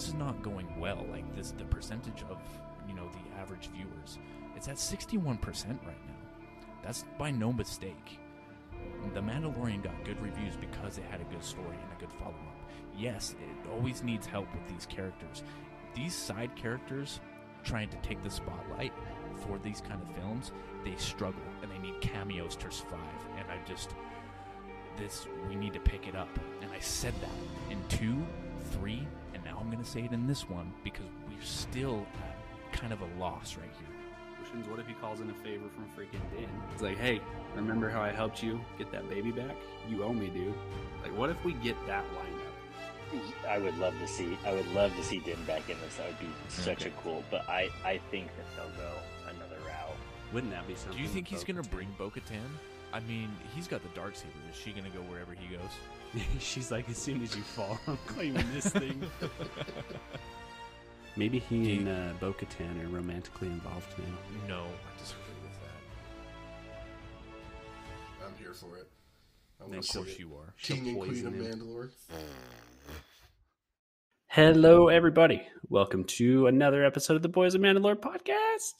this is not going well. Like this, the percentage of you know the average viewers, it's at 61% right now. That's by no mistake. The Mandalorian got good reviews because it had a good story and a good follow up. Yes, it always needs help with these characters. These side characters trying to take the spotlight for these kind of films, they struggle and they need cameos to survive. And I just this we need to pick it up. And I said that in two, three, now I'm gonna say it in this one because we're still at kind of a loss right here. What if he calls in a favor from freaking Din? It's like, hey, remember how I helped you get that baby back? You owe me, dude. Like, what if we get that lined up? I would love to see. I would love to see Din back in this. That would be such a cool. But I, I think that they'll go another route. Wouldn't that be something? Do you think he's gonna bring Bo-Katan? I mean, he's got the dark saber. Is she gonna go wherever he goes? She's like, as soon as you fall, I'm claiming this thing. Maybe he and uh, Bo Katan are romantically involved now. No, I disagree with that. I'm here for it. I want Of to Of course it. you are. King and Queen of him. Mandalore. Hello, everybody. Welcome to another episode of the Boys of Mandalore podcast.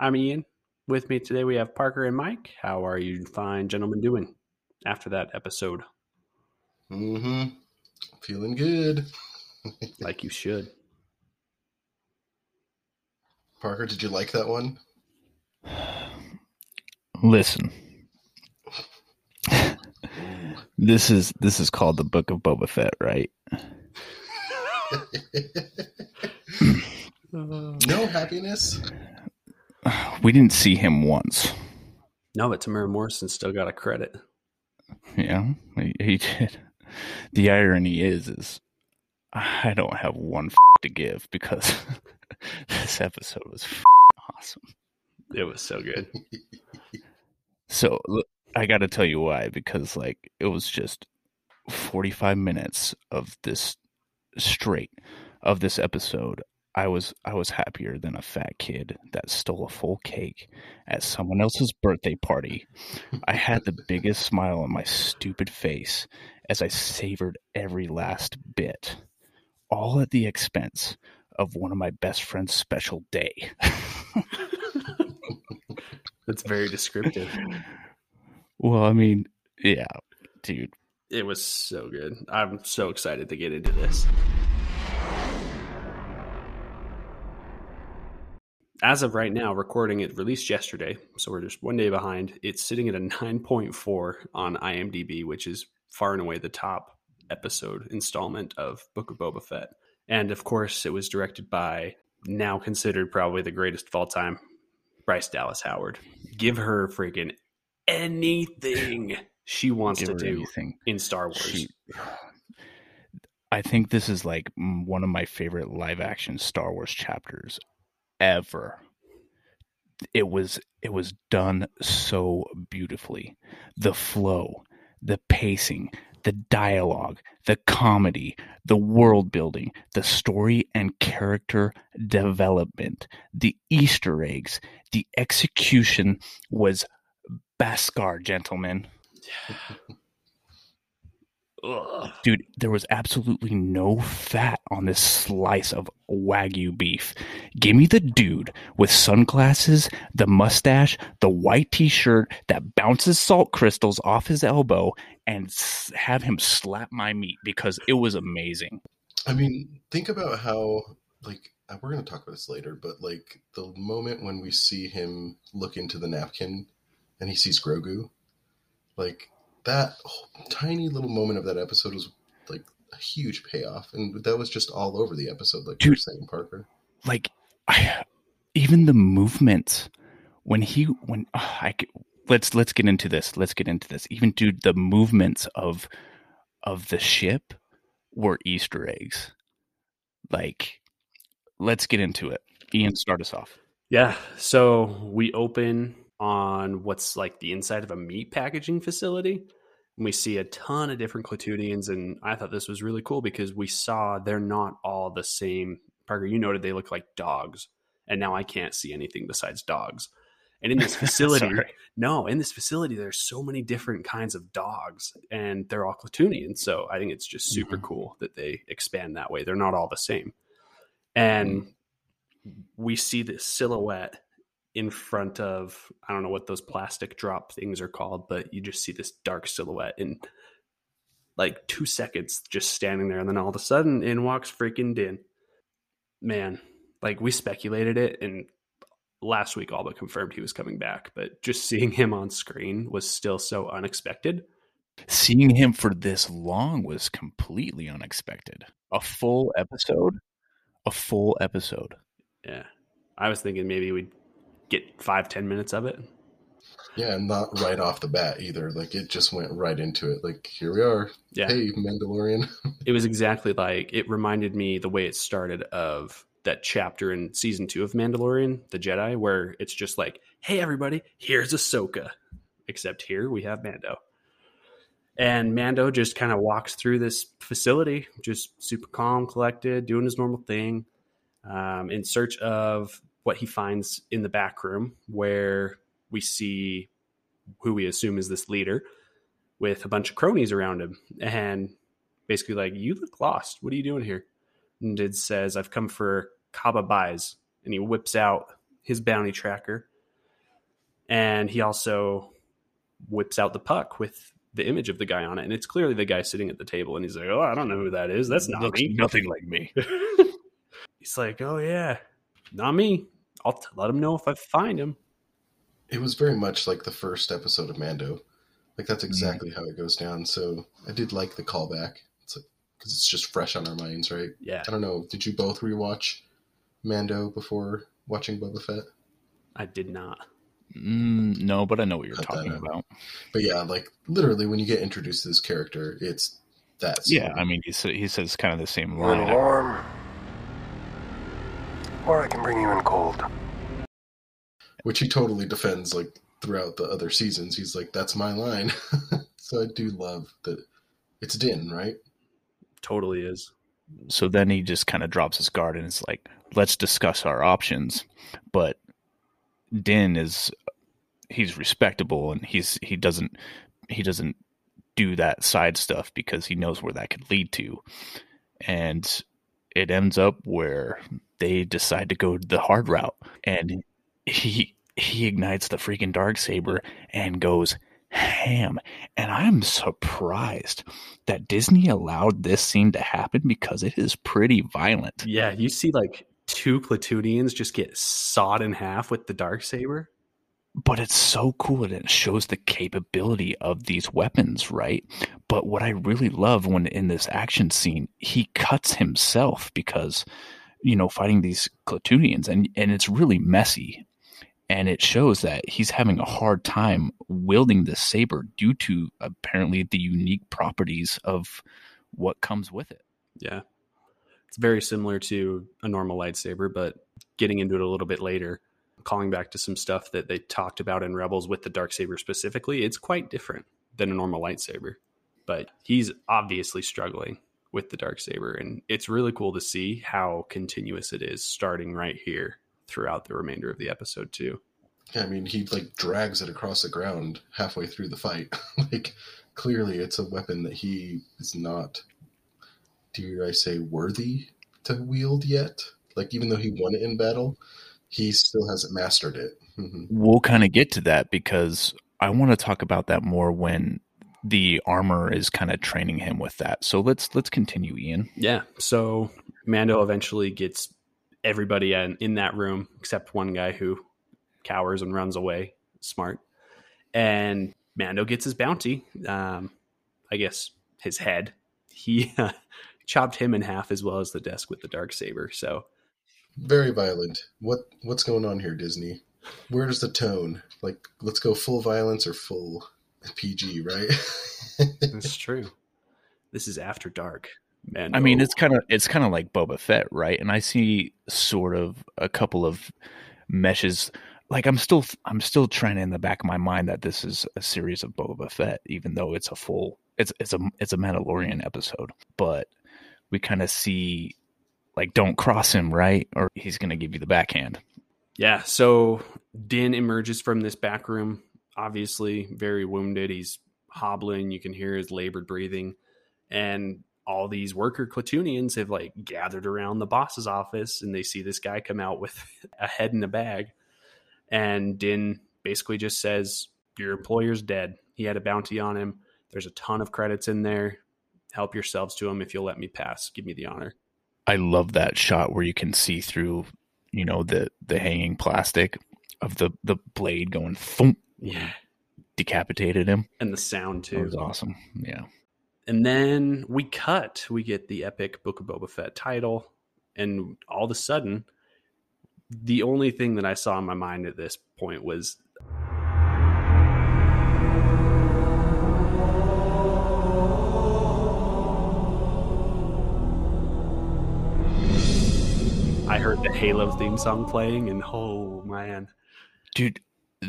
I'm Ian. With me today, we have Parker and Mike. How are you fine gentlemen doing after that episode? Mm-hmm. Feeling good. Like you should. Parker, did you like that one? Listen. this is this is called the Book of Boba Fett, right? No happiness. We didn't see him once. No, but Temuera Morrison still got a credit. Yeah, he, he did. The irony is, is I don't have one f- to give because this episode was f- awesome. It was so good. So I got to tell you why because like it was just 45 minutes of this straight of this episode. I was I was happier than a fat kid that stole a full cake at someone else's birthday party. I had the biggest smile on my stupid face as I savored every last bit, all at the expense of one of my best friend's special day. That's very descriptive. well, I mean, yeah, dude. It was so good. I'm so excited to get into this. As of right now, recording it released yesterday, so we're just one day behind. It's sitting at a 9.4 on IMDb, which is far and away the top episode installment of Book of Boba Fett. And of course, it was directed by now considered probably the greatest of all time, Bryce Dallas Howard. Give her freaking anything she wants Give to do anything. in Star Wars. She, I think this is like one of my favorite live action Star Wars chapters ever. It was it was done so beautifully. The flow, the pacing, the dialogue, the comedy, the world building, the story and character development, the Easter eggs, the execution was Beskar, gentlemen. Dude, there was absolutely no fat on this slice of Wagyu beef. Give me the dude with sunglasses, the mustache, the white t shirt that bounces salt crystals off his elbow, and have him slap my meat because it was amazing. I mean, think about how, like, uh, we're going to talk about this later, but, like, the moment when we see him look into the napkin and he sees Grogu, like, that tiny little moment of that episode was, like, a huge payoff. And that was just all over the episode, like you were saying, Parker. Like, I, even the movements when he when ah, I c- let's let's get into this. Let's get into this. Even dude, the movements of of the ship were Easter eggs. Like, let's get into it. Ian, start us off. Yeah. So we open on what's like the inside of a meat packaging facility. And we see a ton of different Klatooinians. And I thought this was really cool because we saw they're not all the same. Parker, you noted they look like dogs. And now I can't see anything besides dogs. And in this facility, no, in this facility, there's so many different kinds of dogs, and they're all Klatooinians. So I think it's just super Mhm. cool that they expand that way. They're not all the same. and we see this silhouette in front of I don't know what those plastic drop things are called, but you just see this dark silhouette in like two seconds just standing there, and then all of a sudden in walks freaking Din. Man, like we speculated it, and last week all but confirmed he was coming back, but just seeing him on screen was still so unexpected. Seeing him for this long was completely unexpected. A full episode, a full episode. Yeah, I was thinking maybe we'd get five ten minutes of it. Yeah, and not right off the bat either. Like it just went right into it. Like here we are. Yeah. Hey, Mandalorian. It was exactly like it reminded me the way it started of that chapter in season two of Mandalorian, the Jedi, where it's just like, "Hey, everybody, here's Ahsoka," except here we have Mando, and Mando just kind of walks through this facility, just super calm, collected, doing his normal thing, um, in search of what he finds in the back room, where we see who we assume is this leader with a bunch of cronies around him, and basically like, "You look lost. What are you doing here?" And it says, "I've come for Kaba buys," and he whips out his bounty tracker, and he also whips out the puck with the image of the guy on it, and it's clearly the guy sitting at the table, and he's like, "Oh, I don't know who that is. That's not Looks me." nothing like me. he's like, "Oh yeah, not me. I'll t- let him know if I find him." It was very much like the first episode of Mando. Like that's exactly how it goes down. So I did like the callback. It's like because it's just fresh on our minds, right? Yeah, I don't know. Did you both rewatch Mando before watching Boba Fett? I did not. Mm, no, but I know what you're Cut talking about. But yeah, like literally when you get introduced to this character, it's that. Yeah. I mean, he, sa- he says kind of the same You want line. Warm? Or I can bring you in cold. which he totally defends like throughout the other seasons. He's like, "That's my line." so I do love that it's Din, right? Totally is. So then he just kind of drops his guard and it's like, let's discuss our options. But Din is he's respectable and he's he doesn't he doesn't do that side stuff because he knows where that could lead to. And it ends up where they decide to go the hard route. And he he ignites the freaking dark saber and goes ham. And i'm surprised that disney allowed this scene to happen because it is pretty violent. Yeah, you see like two Klatooinians just get sawed in half with the dark saber. but it's so cool and it shows the capability of these weapons right? But what i really love when in this action scene he cuts himself because you know fighting these Klatooinians and and it's really messy and it shows that he's having a hard time wielding this saber due to apparently the unique properties of what comes with it Yeah. It's very similar to a normal lightsaber, but getting into it a little bit later, calling back to some stuff that they talked about in Rebels with the dark saber specifically, it's quite different than a normal lightsaber. But he's obviously struggling with the dark saber and it's really cool to see how continuous it is starting right here throughout the remainder of the episode too. Yeah, I mean, he like drags it across the ground halfway through the fight. like clearly, it's a weapon that he is not. Dare I say worthy to wield yet? Like even though he won it in battle, he still hasn't mastered it. Mhm. we'll kind of get to that because I want to talk about that more when the armor is kind of training him with that. So let's let's continue, Ian. Yeah. So Mando eventually gets everybody in, in that room except one guy who cowers and runs away. Smart. And Mando gets his bounty. Um, I guess his head. He uh, chopped him in half as well as the desk with the dark saber. So Very violent. What what's going on here, Disney? Where's the tone? Like, let's go full violence or full PG, right? That's true. This is after dark. Man, I mean, oh. it's kind of it's kind of like Boba Fett, right? And I see sort of a couple of meshes. Like I'm still I'm still trying in the back of my mind that this is a series of Boba Fett, even though it's a full it's it's a it's a Mandalorian episode. But we kind of see like don't cross him, right? Or he's gonna give you the backhand. Yeah, so Din emerges from this back room, obviously very wounded. He's hobbling. You can hear his labored breathing. And all these worker Klatooinians have like gathered around the boss's office and they see this guy come out with a head in a bag. And Din basically just says, Your employer's dead. He had a bounty on him. There's a ton of credits in there. Help yourselves to him if you'll let me pass. Give me the honor. I love that shot where you can see through, you know, the the hanging plastic of the the blade going thump. Yeah. Decapitated him. And the sound That too. was awesome. Yeah. And then we cut. We get the epic Book of Boba Fett title. And all of a sudden, the only thing that I saw in my mind at this point was I heard the Halo theme song playing, and oh man, dude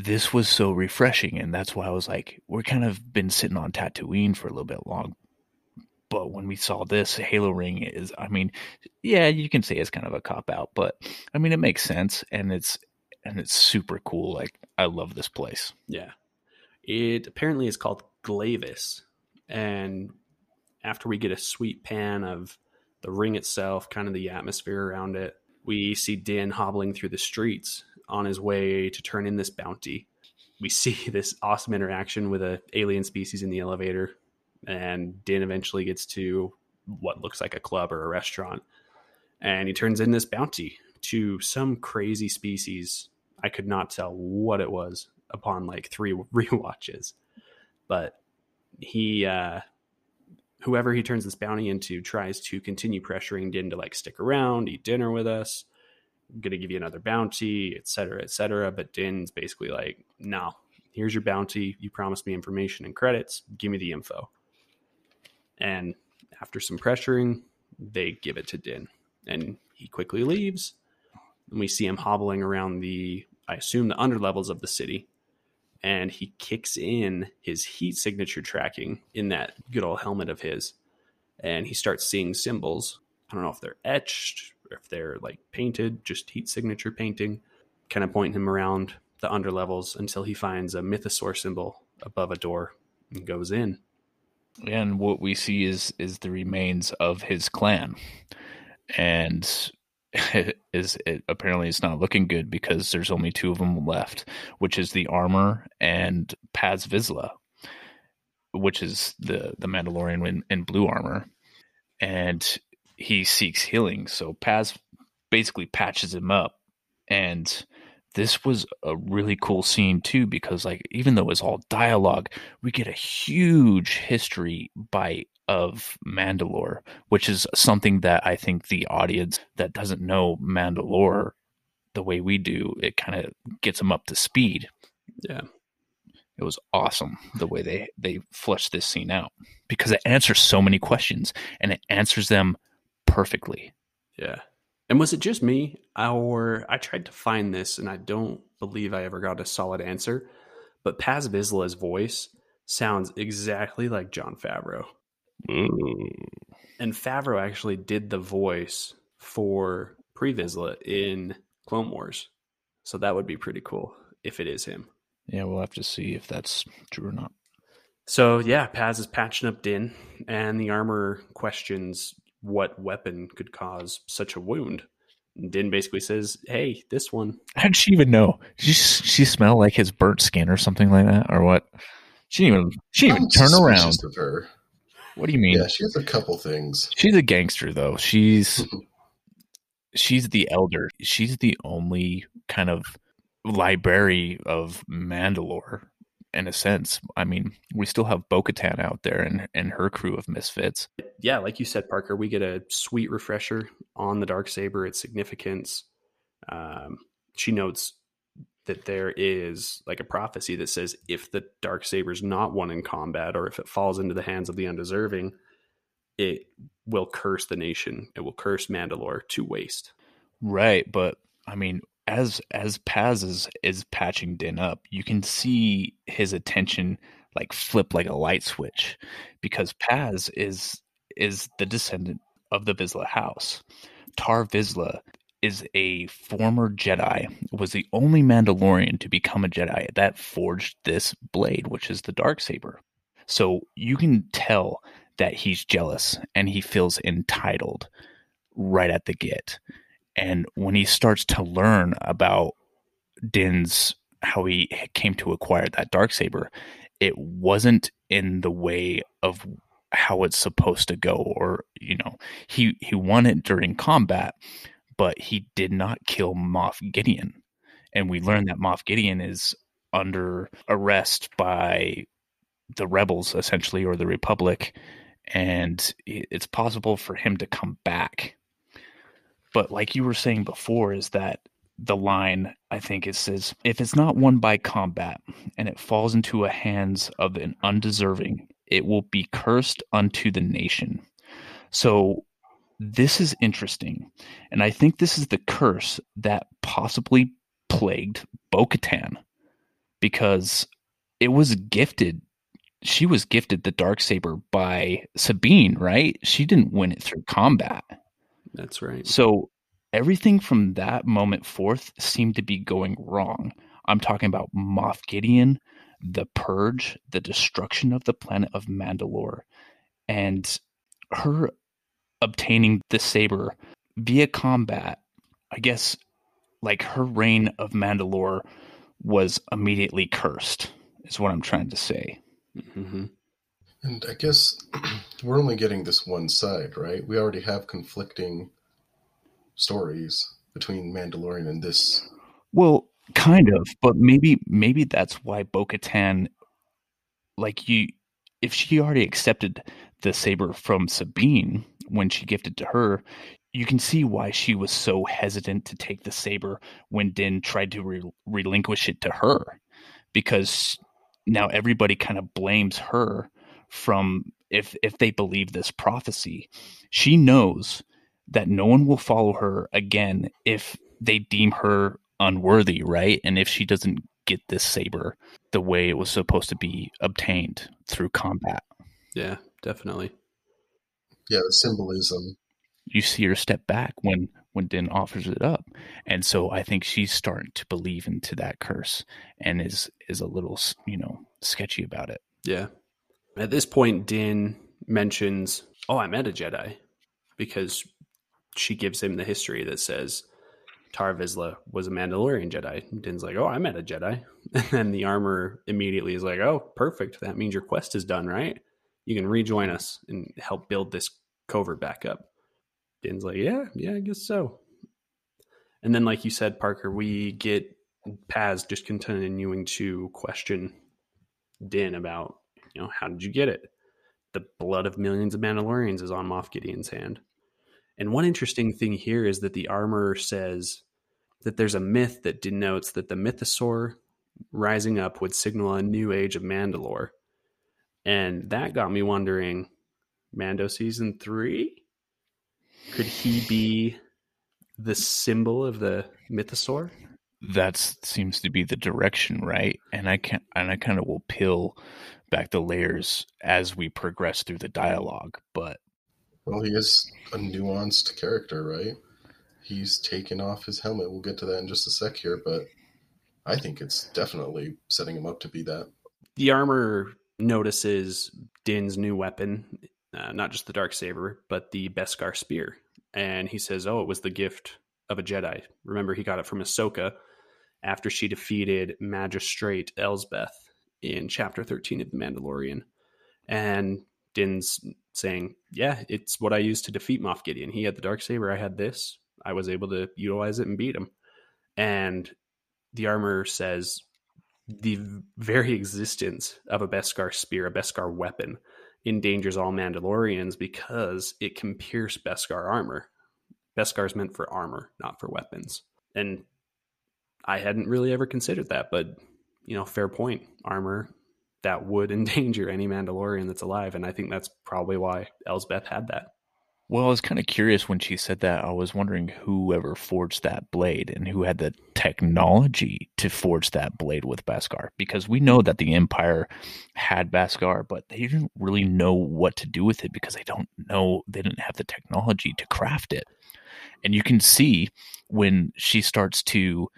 this was so refreshing and that's why i was like we're kind of been sitting on tatooine for a little bit long but when we saw this halo ring is i mean yeah you can say it's kind of a cop out but i mean it makes sense and it's and it's super cool like i love this place Yeah. It apparently is called Glavis. And after we get a sweet pan of the ring itself, kind of the atmosphere around it, we see Din hobbling through the streets on his way to turn in this bounty. We see this awesome interaction with a alien species in the elevator, and Din eventually gets to what looks like a club or a restaurant. And he turns in this bounty to some crazy species. I could not tell what it was upon like three rewatches. But he uh whoever he turns this bounty into tries to continue pressuring Din to like stick around, eat dinner with us, gonna give you another bounty, et cetera, et cetera. But Din's basically like, no, here's your bounty. You promised me information and credits. Give me the info. And after some pressuring, they give it to Din. And he quickly leaves. And we see him hobbling around the, I assume, the underlevels of the city. And he kicks in his heat signature tracking in that good old helmet of his. And he starts seeing symbols. I don't know if they're etched if they're like painted, just heat signature painting, kind of point him around the underlevels until he finds a mythosaur symbol above a door and goes in. and what we see is is the remains of his clan and is it apparently it's not looking good because there's only two of them left which is the armor and paz vizsla which is the the mandalorian in, in blue armor and he seeks healing so paz basically patches him up and this was a really cool scene too because like even though it's all dialogue we get a huge history bite of Mandalore, which is something that I think the audience that doesn't know Mandalore the way we do, it kind of gets them up to speed. Yeah. It was awesome the way they they fleshed this scene out because it answers so many questions and it answers them perfectly. Yeah. And was it just me, or I tried to find this and I don't believe I ever got a solid answer? But Paz Vizsla's voice sounds exactly like Jon Favreau. Mm. And Favreau actually did the voice for Pre Vizsla in Clone Wars. So that would be pretty cool if it is him. Yeah, we'll have to see if that's true or not. So yeah, Paz is patching up Din, and the armor questions what weapon could cause such a wound. And Din basically says, "Hey, this one." How did she even know? Did she, she smell like his burnt skin or something like that, or what? She didn't even she didn't even oh, turn around. Of her. What do you mean? Yeah, she has a couple things. She's a gangster though. She's mm-hmm. she's the elder. She's the only kind of library of Mandalore in a sense. I mean, we still have Bo-Katan out there and and her crew of misfits. Yeah, like you said, Parker, we get a sweet refresher on the dark saber, its significance. Um, she notes that there is like a prophecy that says if the dark saber is not won in combat, or if it falls into the hands of the undeserving, it will curse the nation. It will curse Mandalore to waste. Right, but I mean, as as Paz is is patching Din up, you can see his attention like flip like a light switch because Paz is is the descendant of the Vizsla house. Tarre Vizsla is a former Jedi, was the only Mandalorian to become a Jedi that forged this blade, which is the dark saber. So you can tell that he's jealous and he feels entitled right at the get. And when he starts to learn about Din's how he came to acquire that dark saber, it wasn't in the way of how it's supposed to go or you know he he won it during combat but he did not kill Moff Gideon. And we learned that Moff Gideon is under arrest by the rebels essentially or the republic. And it's possible for him to come back but like you were saying before is that the line i think it says if it's not won by combat and it falls into the hands of an undeserving it will be cursed unto the nation. So this is interesting and i think this is the curse that possibly plagued bo-katan because it was gifted she was gifted the dark saber by sabine right? She didn't win it through combat that's right so everything from that moment forth seemed to be going wrong. I'm talking about Moff Gideon, the purge, the destruction of the planet of Mandalore, and her obtaining the saber via combat. I guess like her reign of Mandalore was immediately cursed, is what I'm trying to say. Mm-hmm. And I guess we're only getting this one side, right? We already have conflicting stories between Mandalorian and this. Well, kind of, but maybe maybe that's why Bo-Katan, like you, if she already accepted the saber from Sabine when she gifted to her, you can see why she was so hesitant to take the saber when Din tried to re- relinquish it to her, because now everybody kind of blames her from if if they believe this prophecy. She knows that no one will follow her again if they deem her unworthy, right? And if she doesn't get this saber the way it was supposed to be obtained through combat. Yeah, definitely. Yeah, the symbolism. You see her step back when when Din offers it up, and so I think she's starting to believe into that curse and is is a little you know sketchy about it. Yeah. At this point, Din mentions, "Oh, I met a Jedi," because she gives him the history that says Tarre Vizsla was a Mandalorian Jedi. Din's like, oh, I met a Jedi. And then the armor immediately is like, oh, perfect. That means your quest is done, right? You can rejoin us and help build this covert back up. Din's like, yeah, yeah, I guess so. And then, like you said, Parker, we get Paz just continuing to question Din about, you know, how did you get it? The blood of millions of Mandalorians is on Moff Gideon's hand. And one interesting thing here is that the armor says that there's a myth that denotes that the mythosaur rising up would signal a new age of Mandalore. And that got me wondering Mando season three? Could he be the symbol of the mythosaur? That seems to be the direction, right? And I can and I kind of will peel back the layers as we progress through the dialogue, but well, he is a nuanced character, right? He's taken off his helmet. We'll get to that in just a sec here, but I think it's definitely setting him up to be that. The armor notices Din's new weapon, uh, not just the dark saber, but the Beskar spear, and he says, "Oh, it was the gift of a Jedi." Remember, he got it from Ahsoka after she defeated Magistrate Elsbeth in Chapter Thirteen of The Mandalorian, and Din's saying, "Yeah, it's what I used to defeat Moff Gideon. He had the dark saber. I had this. I was able to utilize it and beat him." And the armor says the very existence of a Beskar spear, a Beskar weapon, endangers all Mandalorians because it can pierce Beskar armor. Beskar is meant for armor, not for weapons. And I hadn't really ever considered that, but you know, fair point. Armor that would endanger any Mandalorian that's alive. And I think that's probably why Elsbeth had that. Well, I was kind of curious when she said that. I was wondering whoever forged that blade and who had the technology to forge that blade with Beskar. Because we know that the Empire had Beskar, but they didn't really know what to do with it because they don't know, they didn't have the technology to craft it. And you can see when she starts to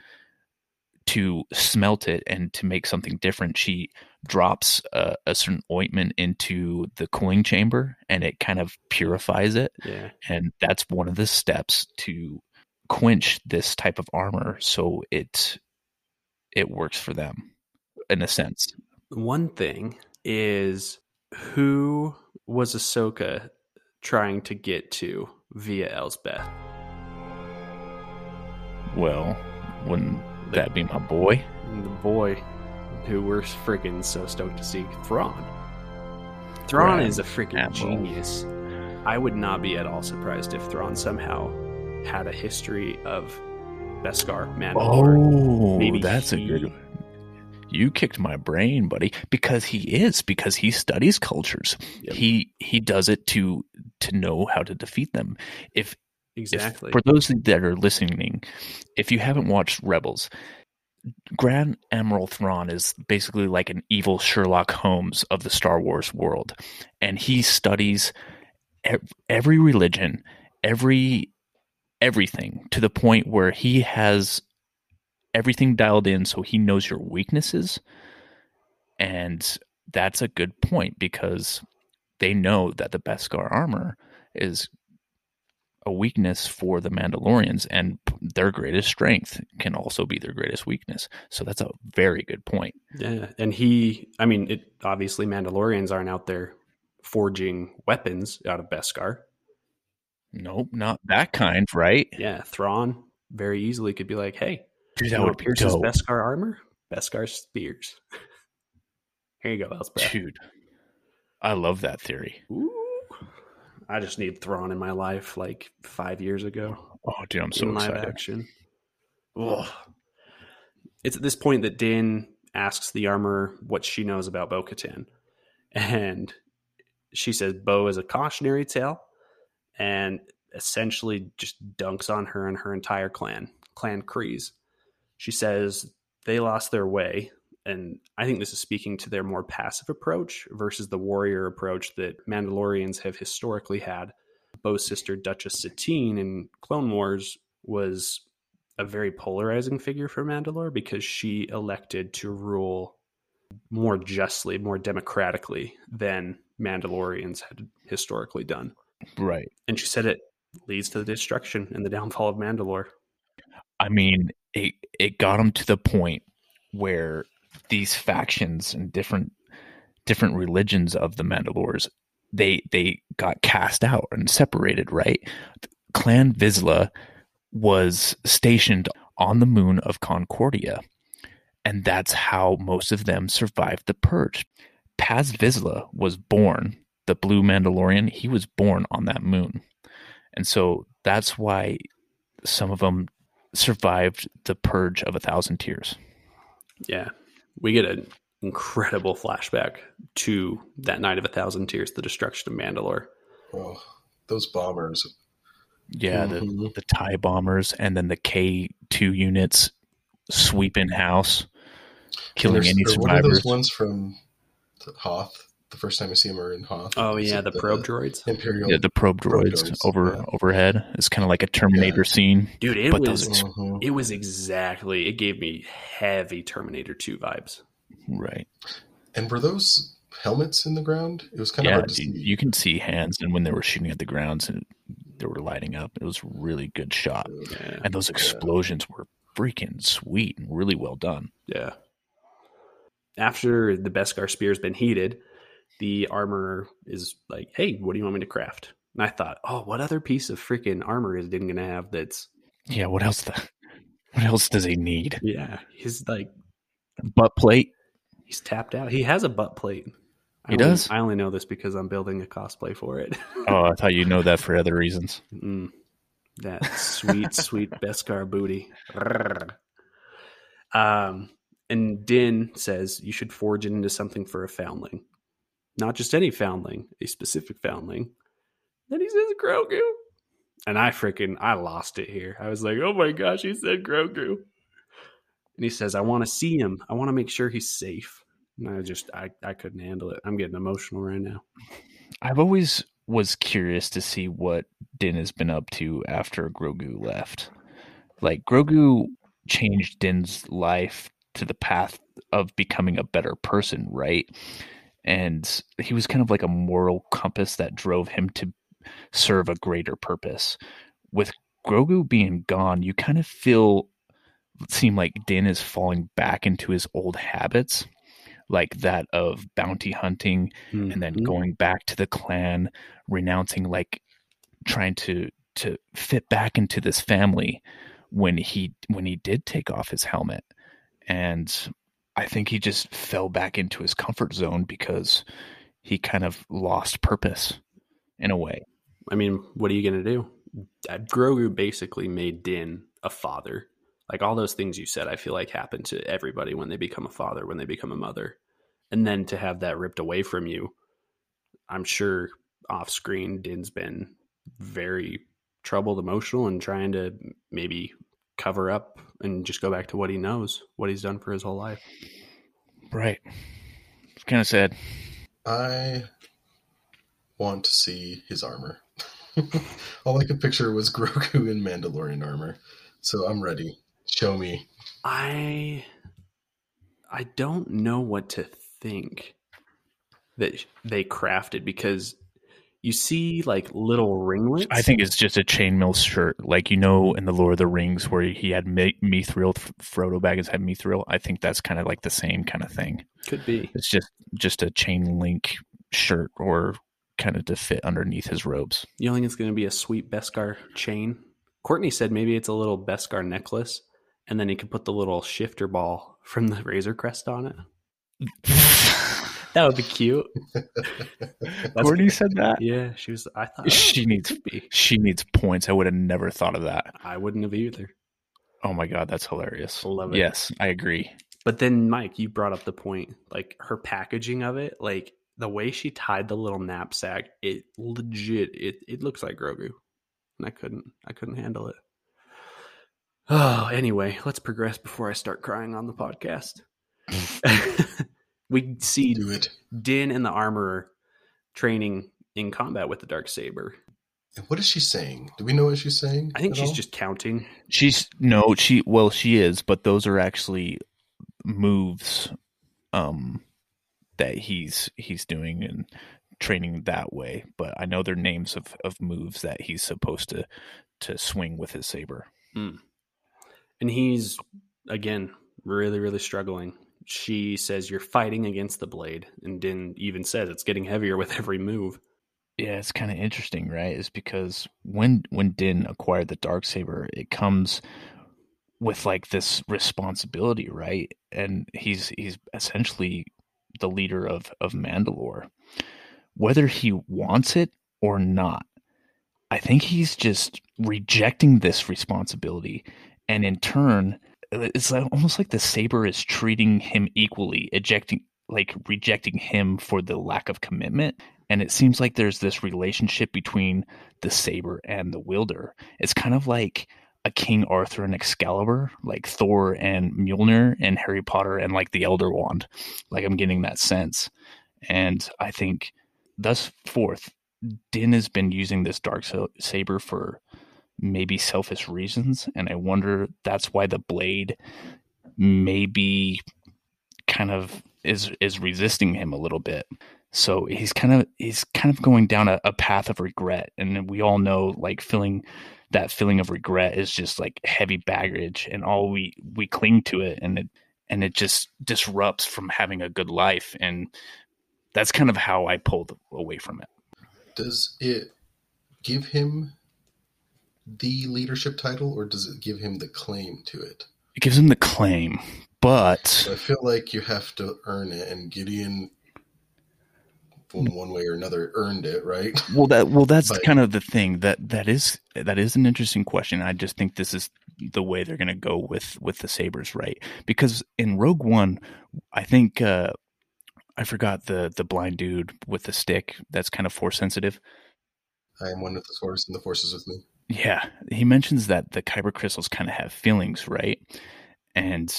to smelt it and to make something different, she drops a, a certain ointment into the cooling chamber and it kind of purifies it. Yeah. And that's one of the steps to quench this type of armor so it it works for them in a sense. One thing is who was Ahsoka trying to get to via Elsbeth? Well, wouldn't that be my boy? The boy who we're freaking so stoked to see, Thrawn. Thrawn Right. is a freaking Admiral. genius. I would not be at all surprised if Thrawn somehow had a history of Beskar, Mandalore. Oh, Maybe that's he- a good. one. You kicked my brain, buddy, because he is because he studies cultures. Yep. He he does it to to know how to defeat them. If if- Exactly. for those that are listening, if you haven't watched Rebels, Grand Admiral Thrawn is basically like an evil Sherlock Holmes of the Star Wars world, and he studies every religion, every everything to the point where he has everything dialed in so he knows your weaknesses and that's a good point because they know that the Beskar armor is a weakness for the Mandalorians, and their greatest strength can also be their greatest weakness. So that's a very good point. Yeah, and he, I mean, it obviously Mandalorians aren't out there forging weapons out of Beskar. Nope, not that kind, right? Yeah, Thrawn very easily could be like, "Hey, Dude, you that know would be pierces dope. Beskar armor? Beskar spears." Here you go, Elsbeth. Dude, I love that theory. Ooh, I just need Thrawn in my life like five years ago. Oh, dude, I'm so excited. action. Ugh. It's at this point that Din asks the armor what she knows about Bo Katan. And she says Bo is a cautionary tale and essentially just dunks on her and her entire clan, Clan Kryze. She says they lost their way. And I think this is speaking to their more passive approach versus the warrior approach that Mandalorians have historically had. Bo's sister Duchess Satine in Clone Wars was a very polarizing figure for Mandalore because she elected to rule more justly, more democratically than Mandalorians had historically done. Right. And she said it leads to the destruction and the downfall of Mandalore. I mean, it it got them to the point where these factions and different different religions of the Mandalores they they got cast out and separated. Right, Clan Vizsla was stationed on the moon of Concordia, and that's how most of them survived the purge. Paz Vizsla was born the Blue Mandalorian. He was born on that moon, and so that's why some of them survived the purge of a thousand tears. Yeah. We get an incredible flashback to that night of a thousand tears, the destruction of Mandalore. Oh, those bombers. Yeah, Mm-hmm. the the Tie bombers and then the K two units sweep in house, killing any or What are survivors. those ones from Hoth? The first time I see them are in Hoth. Oh, yeah, it the probe droids. Imperial. Yeah, the probe Probe droids droids, over yeah. overhead. It's kind of like a Terminator scene. Dude, it But was those ex- Mhm. it was exactly it gave me heavy Terminator 2 vibes. Right. And were those helmets in the ground? It was kind of Yeah, hard to dude, see. you can see hands, and when they were shooting at the grounds, and they were lighting up. It was a really good shot, Yeah. and those explosions were freaking sweet and really well done. Yeah. After the Beskar spear's been heated, the armor is like, "Hey, what do you want me to craft?" And I thought, "Oh, what other piece of freaking armor is Din gonna have that's Yeah. What else? The, what else does he need? yeah, he's like Butt plate. he's tapped out. He has a butt plate. I He only- does? I only know this because I'm building a cosplay for it. Oh, I thought you know that for other reasons. Mm, that sweet, sweet Beskar booty. Um, and Din says you should forge it into something for a foundling, not just any foundling, a specific foundling. Then he says Grogu, and I freaking I lost it here. I was like, oh my gosh, he said Grogu, and he says I want to see him. I want to make sure he's safe. And I just I I couldn't handle it. I'm getting emotional right now. I've always was curious to see what Din has been up to after Grogu left. Like Grogu changed Din's life to the path of becoming a better person, right? And he was kind of like a moral compass that drove him to serve a greater purpose. With Grogu being gone, you kind of feel seem like Din is falling back into his old habits, like that of bounty hunting Mm-hmm. and then going back to the clan, renouncing like trying to to fit back into this family when he when he did take off his helmet. And I think he just fell back into his comfort zone because he kind of lost purpose in a way. I mean, what are you going to do? Grogu basically made Din a father. Like all those things you said, I feel like happen to everybody when they become a father, when they become a mother. And then to have that ripped away from you, I'm sure off screen, Din's been very troubled, emotional, and trying to maybe cover up and just go back to what he knows, what he's done for his whole life. Right. It's kind of sad. I want to see his armor. All I could picture was Grogu in Mandalorian armor. So I'm ready. Show me. I I don't know what to think that they crafted because you see like little ringlets. I think it's just a chainmail shirt, like you know in the Lord of the Rings where he had Mi- Mithril, Frodo Baggins had Mithril. I think that's kind of like the same kind of thing. could be. It's just just a chain link shirt or kind of to fit underneath his robes. You don't think it's going to be a sweet Beskar chain? Courtney said maybe it's a little Beskar necklace, and then he could put the little shifter ball from the Razor Crest on it. That would be cute. Courtney said that. Yeah, she was. I thought oh. She needs she needs points. I would have never thought of that. I wouldn't have either. Oh my god, that's hilarious. Love it. Yes, I agree. But then, Mike, you brought up the point, like her packaging of it, like the way she tied the little knapsack. It legit, it it looks like Grogu, and I couldn't, I couldn't handle it. Oh, anyway, let's progress before I start crying on the podcast. we see Do it. Din and the armorer training in combat with the dark saber. And what is she saying? Do we know what she's saying? I think she's all? just counting. She's no, she well, she is, but those are actually moves um that he's he's doing and training that way. But I know they're names of, of moves that he's supposed to to swing with his saber. and he's again really really struggling she says you're fighting against the blade and din even says it's getting heavier with every move Yeah, it's kind of interesting, right? Is because when when Din acquired the dark saber, it comes with like this responsibility, right? And he's he's essentially the leader of of Mandalore. Whether he wants it or not, I think he's just rejecting this responsibility and in turn it's almost like the saber is treating him equally, ejecting like rejecting him for the lack of commitment and it seems like there's this relationship between the saber and the wielder. It's kind of like a King Arthur and Excalibur, like Thor and Mjolnir and Harry Potter and like the Elder Wand. Like I'm getting that sense. And I think thus forth, Din has been using this dark saber for maybe selfish reasons, and I wonder that's why the blade maybe kind of is is resisting him a little bit. So he's kind of he's kind of going down a, a path of regret, and we all know like feeling that feeling of regret is just like heavy baggage, and all we we cling to it, and it and it just disrupts from having a good life, and that's kind of how I pulled away from it. Does it give him the leadership title, or does it give him the claim to it? It gives him the claim, but I feel like you have to earn it, and Gideon, in one way or another, earned it, right? well that well that's But- kind of the thing that that is that is an interesting question i just think this is the way they're going to go with with the sabers right because in rogue one i think uh i forgot the the blind dude with the stick that's kind of force sensitive I am one with the force, and the force is with me. Yeah he mentions that the kyber crystals kind of have feelings right? And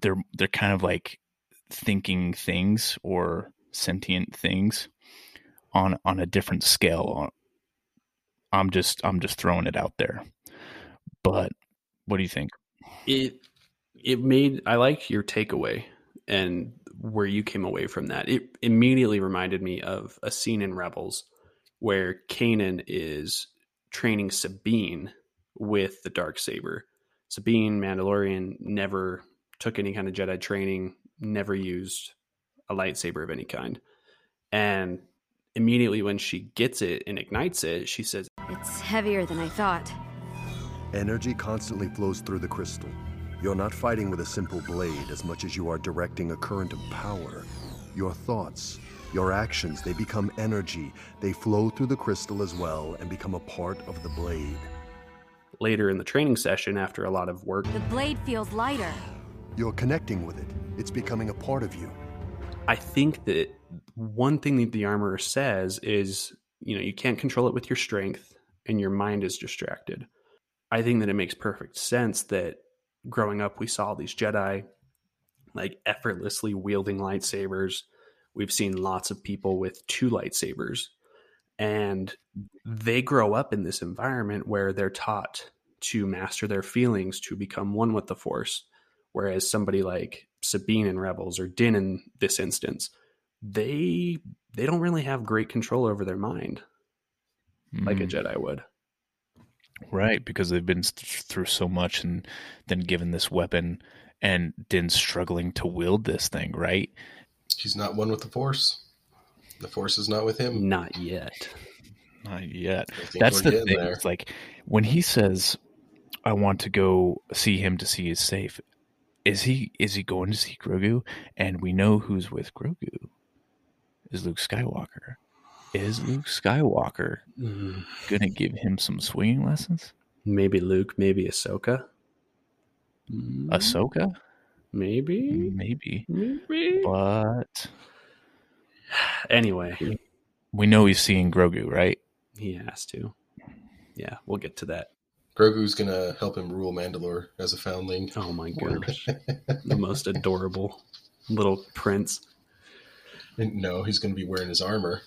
they're they're kind of like thinking things or sentient things on on a different scale. Uh, I'm just i'm just throwing it out there. But what do you think? It it made I like your takeaway and where you came away from that. It immediately reminded me of a scene in Rebels where Kanan is training Sabine with the dark saber. Sabine Mandalorian never took any kind of Jedi training, never used a lightsaber of any kind. And immediately when she gets it and ignites it, she says, It's heavier than I thought. Energy constantly flows through the crystal. You're not fighting with a simple blade as much as you are directing a current of power. Your thoughts, your actions, they become energy. They flow through the crystal as well and become a part of the blade. later in the training session, after a lot of work, The blade feels lighter. You're connecting with it. It's becoming a part of you. I think that one thing that the armorer says is, you know, you can't control it with your strength and your mind is distracted. I think that it makes perfect sense that growing up we saw these Jedi like effortlessly wielding lightsabers. We've seen lots of people with two lightsabers and they grow up in this environment where they're taught to master their feelings, to become one with the force. Whereas somebody like Sabine in Rebels or Din in this instance, they they don't really have great control over their mind like a Mm, Jedi would. right? Because they've been th- through so much and then given this weapon, and Din's struggling to wield this thing, right? He's not one with the Force. The Force is not with him. Not yet. Not yet. That's the thing. there. It's like when he says, "I want to go see him to see he's safe." Is he is he going to see Grogu? And we know who's with Grogu. Is Luke Skywalker. Is Luke Skywalker Mm, gonna give him some swinging lessons? Maybe Luke, maybe Ahsoka. Mm, Ahsoka, Maybe. maybe, Maybe. but Anyway, we know he's seeing Grogu, right? he has to. Yeah, we'll get to that. Grogu's gonna help him rule Mandalore as a foundling. Oh my gosh. the most adorable little prince. And no, he's gonna be wearing his armor.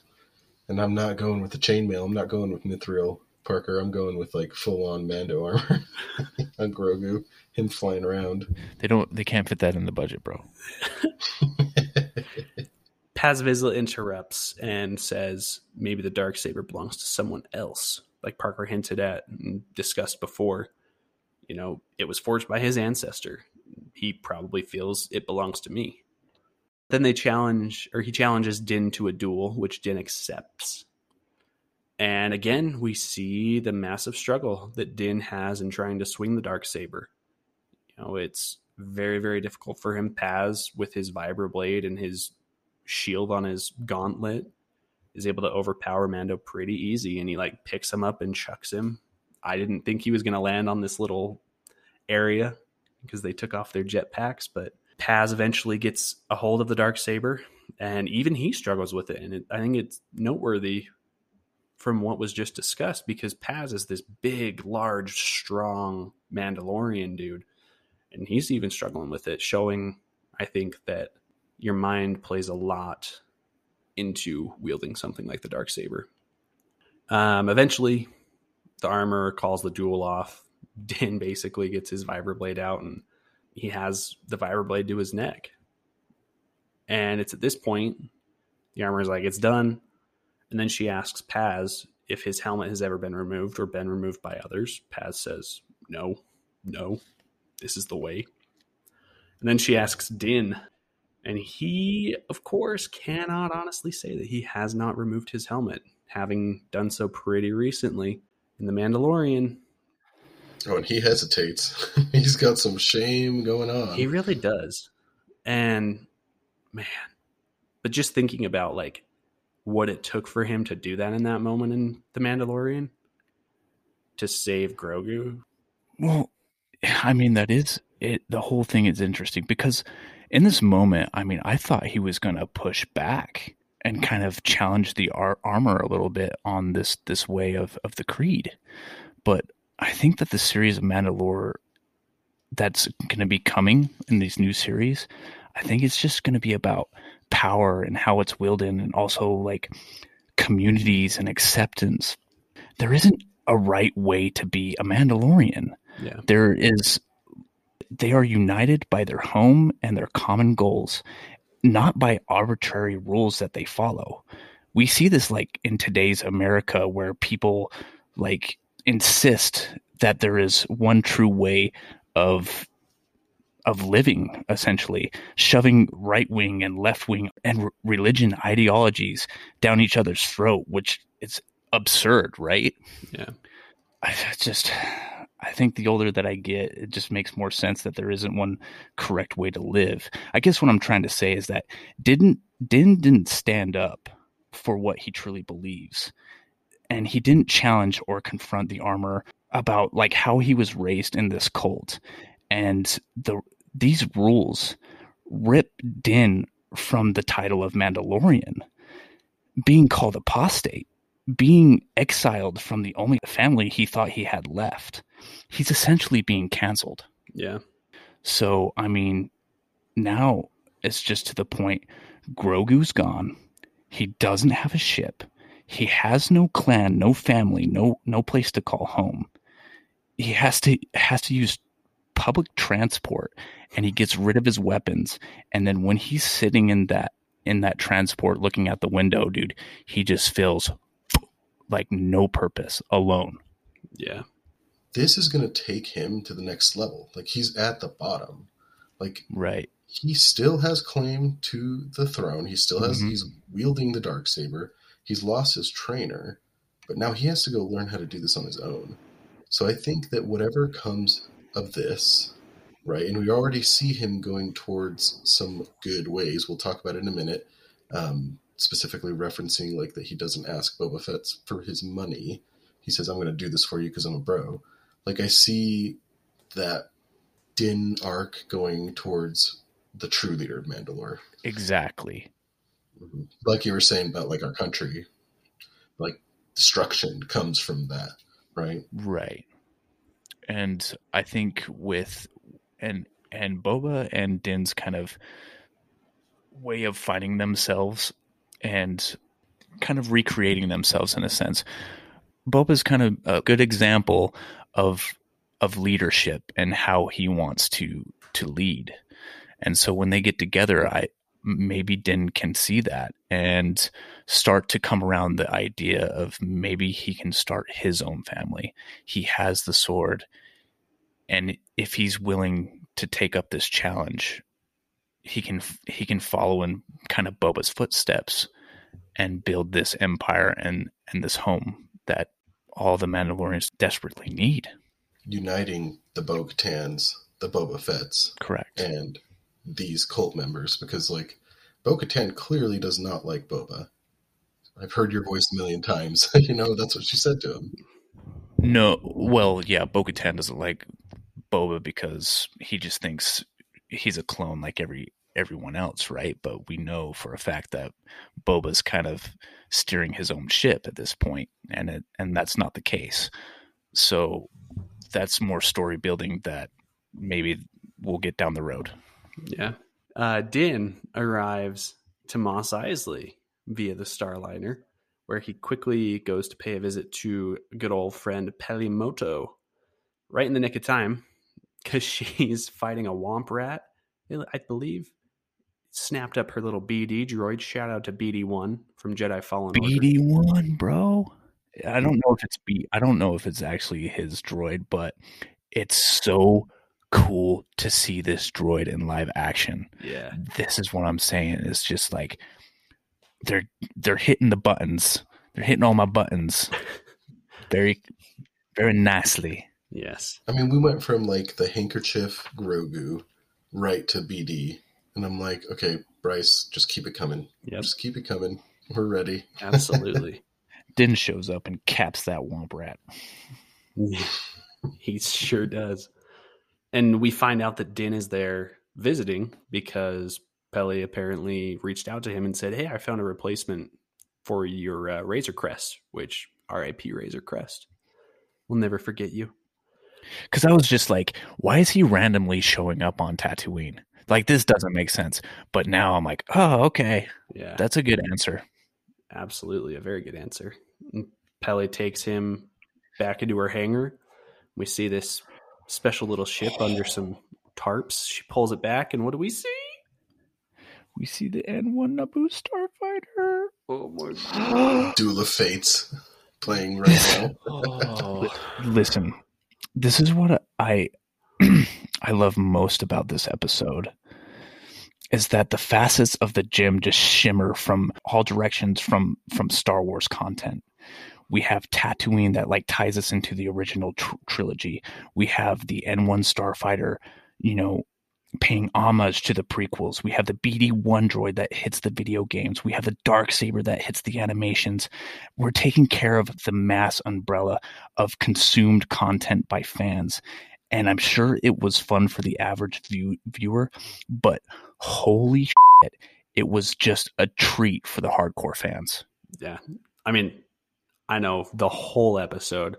And I'm not going with the chainmail. I'm not going with Mithril Parker. I'm going with like full on Mando armor on Grogu. Him flying around. They don't. They can't fit that in the budget, bro. Paz Vizsla interrupts and says maybe the dark saber belongs to someone else, like Parker hinted at and discussed before. You know, it was forged by his ancestor. He probably feels it belongs to me. Then they challenge, or he challenges Din to a duel, which Din accepts. And again, we see the massive struggle that Din has in trying to swing the dark saber. You know, it's very, very difficult for him. Paz, with his vibroblade and his shield on his gauntlet is able to overpower Mando pretty easy and he like picks him up and chucks him. I didn't think he was going to land on this little area because they took off their jetpacks, but Paz eventually gets a hold of the dark saber and even he struggles with it and it, I think it's noteworthy from what was just discussed because Paz is this big, large, strong Mandalorian dude and he's even struggling with it showing I think that your mind plays a lot into wielding something like the dark saber. Um, eventually, the armor calls the duel off. Din basically gets his vibroblade out, and he has the vibroblade to his neck. And it's at this point the armor is like, "It's done." And then she asks Paz if his helmet has ever been removed or been removed by others. Paz says, "No, no, this is the way." And then she asks Din and he, of course, cannot honestly say that he has not removed his helmet, having done so pretty recently in The Mandalorian. Oh, and he hesitates. He's got some shame going on. He really does. And man, but just thinking about like what it took for him to do that in that moment in The Mandalorian to save Grogu. Well, I mean that is it. The whole thing is interesting because in this moment, I mean, I thought he was going to push back and kind of challenge the ar- armor a little bit on this this way of of the creed, but I think that the series of Mandalore that's going to be coming in these new series, I think it's just going to be about power and how it's wielded, and also like communities and acceptance. There isn't a right way to be a Mandalorian Yeah. there is they are united by their home and their common goals, not by arbitrary rules that they follow. We see this like in today's America where people like insist that there is one true way of of living essentially shoving right wing and left wing and r- religion ideologies down each other's throat which is absurd right Yeah. I just I think the older that I get, it just makes more sense that there isn't one correct way to live. I guess what I'm trying to say is that didn't Din didn't stand up for what he truly believes. And he didn't challenge or confront the armor about like how he was raised in this cult. And the these rules rip Din from the title of Mandalorian, being called apostate being exiled from the only family he thought he had left. He's essentially being canceled. Yeah. So, I mean, now it's just to the point Grogu's gone. He doesn't have a ship. He has no clan, no family, no no place to call home. He has to has to use public transport and he gets rid of his weapons and then when he's sitting in that in that transport looking out the window, dude, he just feels like no purpose alone. Yeah. This is going to take him to the next level. Like he's at the bottom. Like Right. he still has claim to the throne. He still has Mhm. he's wielding the dark saber. He's lost his trainer, but now he has to go learn how to do this on his own. So I think that whatever comes of this, right? And we already see him going towards some good ways. We'll talk about it in a minute. Um, specifically referencing like that he doesn't ask Boba Fett for his money. He says, "I'm going to do this for you because I'm a bro." Like I see that Din arc going towards the true leader of Mandalore. Exactly. Like you were saying about like our country, like destruction comes from that, right? Right. And I think with and and Boba and Din's kind of way of finding themselves and kind of recreating themselves in a sense. Boba's kind of a good example of of leadership and how he wants to to lead. And so when they get together, I maybe Din can see that and start to come around the idea of maybe he can start his own family. He has the sword. And if he's willing to take up this challenge, he can he can follow in kind of Boba's footsteps and build this empire and and this home that all the Mandalorians desperately need. Uniting the Bo Katans, the Boba Fett's, Correct. and these cult members because like Bo Katan clearly does not like Boba. I've heard your voice a million times. you know, that's what she said to him. No, well, yeah, Bo Katan doesn't like Boba because he just thinks he's a clone like every everyone else, right? But we know for a fact that Boba's kind of steering his own ship at this point, and it and that's not the case. So that's more story building that maybe we'll get down the road. Yeah. Uh, Din arrives to Mos Eisley via the Starliner, where he quickly goes to pay a visit to good old friend Peli Motto, right in the nick of time, because she's fighting a womp rat. I believe snapped up her little BD droid. Shout out to BD1 from Jedi Fallen BD one, bro. I don't know if it's B. I don't know if it's actually his droid, but it's so cool to see this droid in live action. Yeah. This is what I'm saying. It's just like they're they're hitting the buttons. They're hitting all my buttons very very nicely. Yes. I mean, we went from like the handkerchief Grogu right to BD, and I'm like, okay, Bryce, just keep it coming. Yep. Just keep it coming. We're ready. Absolutely. Din shows up and caps that womp rat. he sure does. And we find out that Din is there visiting because Peli apparently reached out to him and said, Hey, I found a replacement for your uh, Razor Crest, which RIP Razor Crest. We'll never forget you. Because I was just like, why is he randomly showing up on Tatooine? Like this doesn't make sense. But now I'm like, oh, okay, Yeah, that's a good answer. absolutely a very good answer. And Peli takes him back into her hangar. We see this special little ship under some tarps. She pulls it back, and what do we see? We see the N1 Naboo starfighter. Oh my god! Duel of Fates playing right now. Oh. Listen, this is what I I love most about this episode is that the facets of the gym just shimmer from all directions from from Star Wars content. We have Tatooine that like ties us into the original tr- trilogy. We have the N1 starfighter, you know, paying homage to the prequels. We have the BD1 droid that hits the video games. We have the dark saber that hits the animations. We're taking care of the mass umbrella of consumed content by fans. And I'm sure it was fun for the average view- viewer, but holy shit, it was just a treat for the hardcore fans. Yeah. I mean, I know the whole episode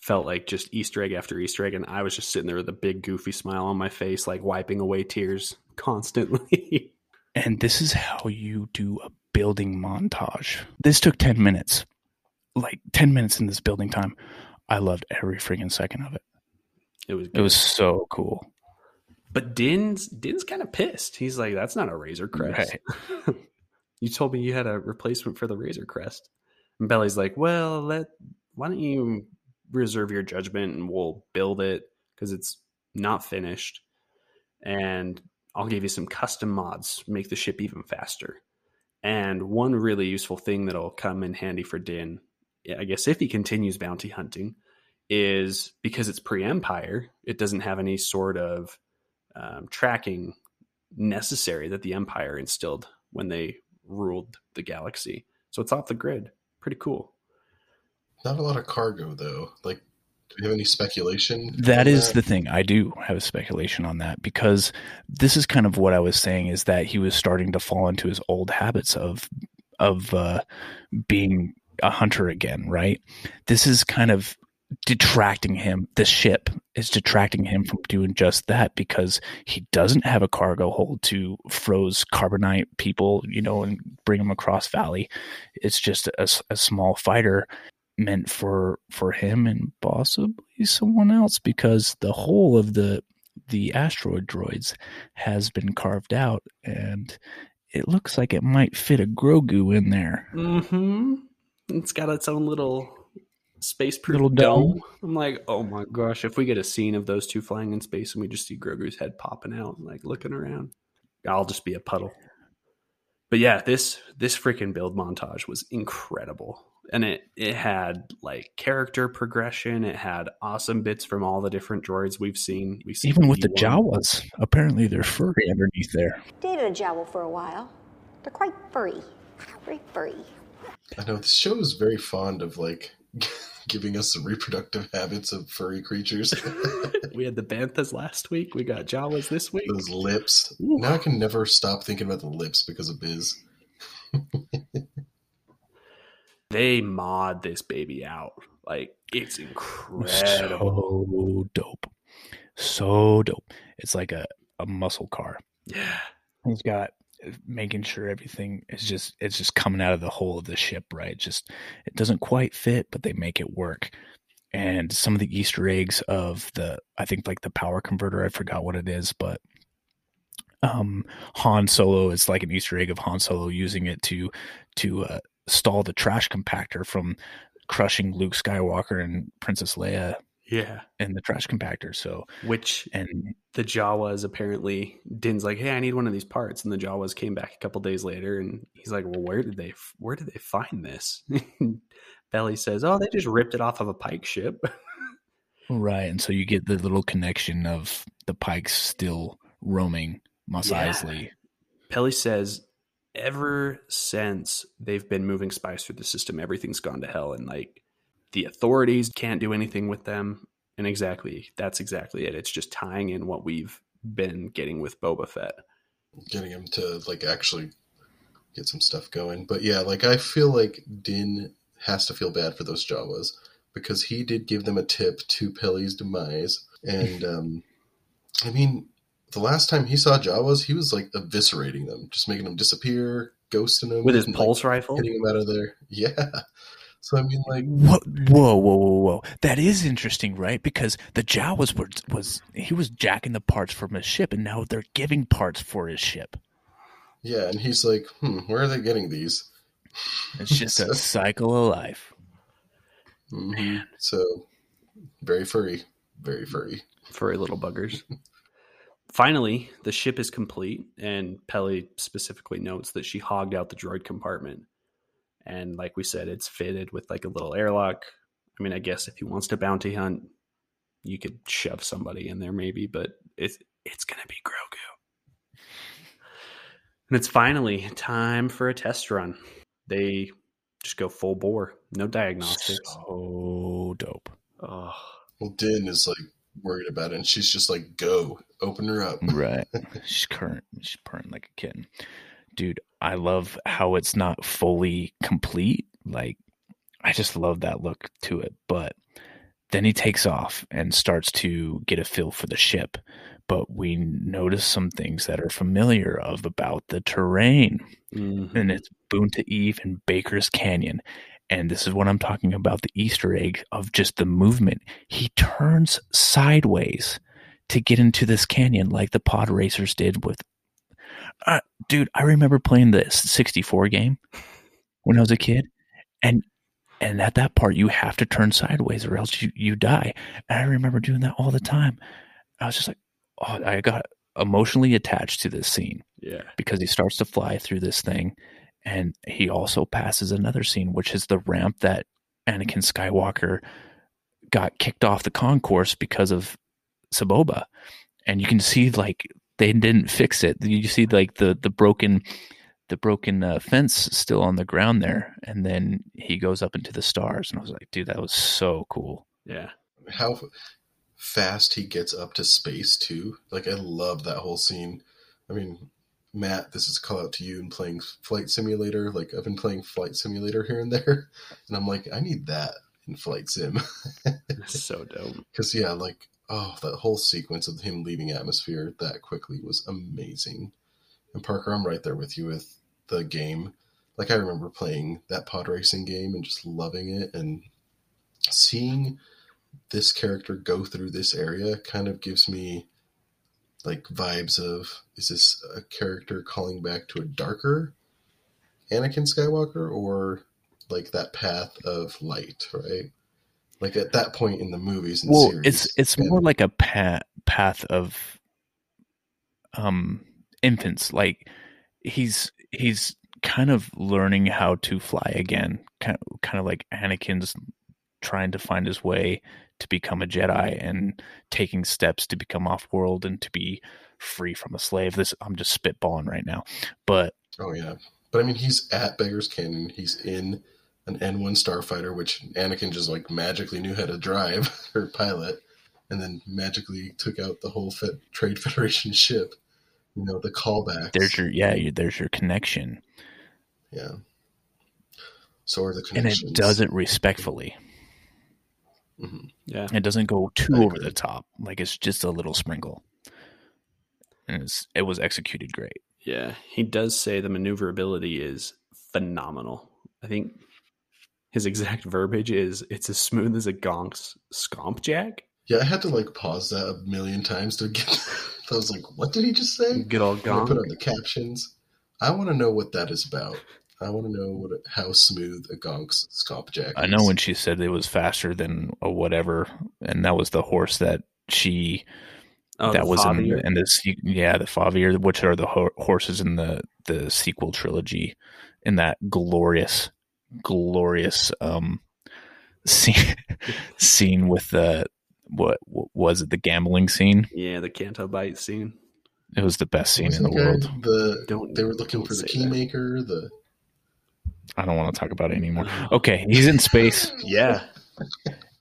felt like just Easter egg after Easter egg, and I was just sitting there with a big goofy smile on my face, like wiping away tears constantly. And this is how you do a building montage. This took 10 minutes. Like 10 minutes in this building time. I loved every freaking second of it. it was It was so cool. But Din's Din's kind of pissed. He's like, "That's not a Razor Crest. you told me you had a replacement for the Razor Crest." And Peli's like, "Well, let why don't you reserve your judgment and we'll build it because it's not finished, and I'll give you some custom mods, make the ship even faster." And one really useful thing that'll come in handy for Din, I guess, if he continues bounty hunting, is because it's pre-Empire, it doesn't have any sort of um, tracking necessary that the Empire instilled when they ruled the galaxy. So it's off the grid. Pretty cool. Not a lot of cargo though. Like, do we have any speculation? That the thing. I do have a speculation on that because this is kind of what I was saying is that he was starting to fall into his old habits of of uh, being a hunter again, right? This is kind of detracting him. The ship is detracting him from doing just that because he doesn't have a cargo hold to froze carbonite people, you know, and bring them across valley. It's just a, a small fighter meant for for him and possibly someone else because the whole of the the asteroid droids has been carved out and it looks like it might fit a Grogu in there. Mm-hmm. It's got its own little space-proof Little dome. dome. I'm like, oh my gosh! If we get a scene of those two flying in space and we just see Grogu's head popping out, and like looking around, I'll just be a puddle. But yeah, this this freaking build montage was incredible, and it it had like character progression. It had awesome bits from all the different droids we've seen. We see Even with the BD-1. Jawas, apparently they're furry underneath there. Dated a jowl for a while. They're quite furry. Very furry. I know this show is very fond of like giving us the reproductive habits of furry creatures. we had the banthas last week. We got Jawas this week. Those lips. Ooh. Now I can never stop thinking about the lips because of Biz. they mod this baby out. Like it's incredible. So dope. So dope. It's like a, a muscle car. Yeah. He's got making sure everything is just it's just coming out of the hole of the ship, right? Just it doesn't quite fit, but they make it work. And some of the Easter eggs of the I think like the power converter, I forgot what it is, but um Han Solo is like an Easter egg of Han Solo using it to to uh, stall the trash compactor from crushing Luke Skywalker and Princess Leia Yeah. And the trash compactor. So Which and the Jawas apparently Din's like, hey, I need one of these parts, and the Jawas came back a couple days later, and he's like, well, where did they where did they find this? Peli says, oh, they just ripped it off of a pike ship. Right, and so you get the little connection of the Pikes still roaming Mos Yeah. Eisley. Peli says, ever since they've been moving spies through the system, everything's gone to hell, and like the authorities can't do anything with them. And exactly, that's exactly it. It's just tying in what we've been getting with Boba Fett. Getting him to like actually get some stuff going. But yeah, like I feel like Din has to feel bad for those Jawas because he did give them a tip to Peli's demise. And um I mean, the last time he saw Jawas, he was like eviscerating them, just making them disappear, ghosting them With his and, like, pulse rifle, hitting them out of there. Yeah. So I mean, like, What? Whoa, whoa, whoa, whoa! That is interesting, right? Because the Jawas was was he was jacking the parts from his ship, and now they're giving parts for his ship. yeah, and he's like, hmm, where are they getting these? It's just a cycle of life. Mhm. So very furry, very furry. furry little buggers. Finally, the ship is complete, and Peli specifically notes that she hogged out the droid compartment. And like we said, it's fitted with like a little airlock. I mean, I guess if he wants to bounty hunt, you could shove somebody in there maybe, but it's it's gonna be Grogu. And it's finally time for a test run. They just go full bore, no diagnostics. So dope. Oh, Well, Din is like worried about it, and she's just like, "Go, open her up." Right. she's current. She's purring like a kitten. Dude, I love how it's not fully complete. Like, I just love that look to it. But then he takes off and starts to get a feel for the ship. But we notice some things that are familiar of about the terrain. mhm. And it's Boonta Eve and Beggar's Canyon. And this is what I'm talking about the Easter egg of just the movement. He turns sideways to get into this canyon like the pod racers did with. Uh, dude, I remember playing the 64 game when I was a kid. And and at that part, you have to turn sideways or else you, you die. And I remember doing that all the time. I was just like, oh, I got emotionally attached to this scene yeah. because he starts to fly through this thing and he also passes another scene which is the ramp that Anakin Skywalker got kicked off the concourse because of Sebulba and you can see like they didn't fix it you see like the the broken the broken uh, fence still on the ground there and then he goes up into the stars and I was like dude that was so cool Yeah. How fast he gets up to space too. Like I love that whole scene. I mean, Matt, this is a call out to you and playing Flight Simulator. Like I've been playing Flight Simulator here and there, and I'm like, I need that in Flight Sim. so dope. Because yeah, like oh, that whole sequence of him leaving atmosphere that quickly was amazing. And Parker, I'm right there with you with the game. Like I remember playing that pod racing game and just loving it, and seeing this character go through this area kind of gives me like vibes of is this a character calling back to a darker Anakin Skywalker or like that path of light, right? Like at that point in the movies and well series. it's it's and- more like a path path of um infants like he's he's kind of learning how to fly again kind of, kind of like Anakin's trying to find his way to become a Jedi and taking steps to become off world and to be free from a slave this I'm just spitballing right now but Oh yeah, but I mean, he's at Beggar's Canyon. He's in an N1 starfighter, which Anakin just like magically knew how to drive or pilot, and then magically took out the whole Fed- Trade Federation ship. You know the callbacks. there's your yeah you, there's your connection yeah. So are the and it does it respectfully Mhm. Yeah. It doesn't go too over the top. Like it's just a little sprinkle. And it's, it was executed great. Yeah, he does say the maneuverability is phenomenal. I think his exact verbiage is it's as smooth as a gonk's scomp jack. Yeah, I had to like pause that a million times to get. I was like, "What did he just say?" Get all And I put on the captions. I want to know what that is about. I want to know what how smooth a Gonk's scomp jack. I know when she said it was faster than a whatever, and that was the horse that she Oh, that was in, the- in the yeah the Fathier, which are the ho- horses in the the sequel trilogy, in that glorious, glorious um scene scene with the what, what was it the gambling scene? Yeah, the Canto Bight scene. It was the best scene in the guy world. The Don't- they were looking don't for the say that. keymaker. The I don't want to talk about it anymore. Okay, he's in space. Yeah.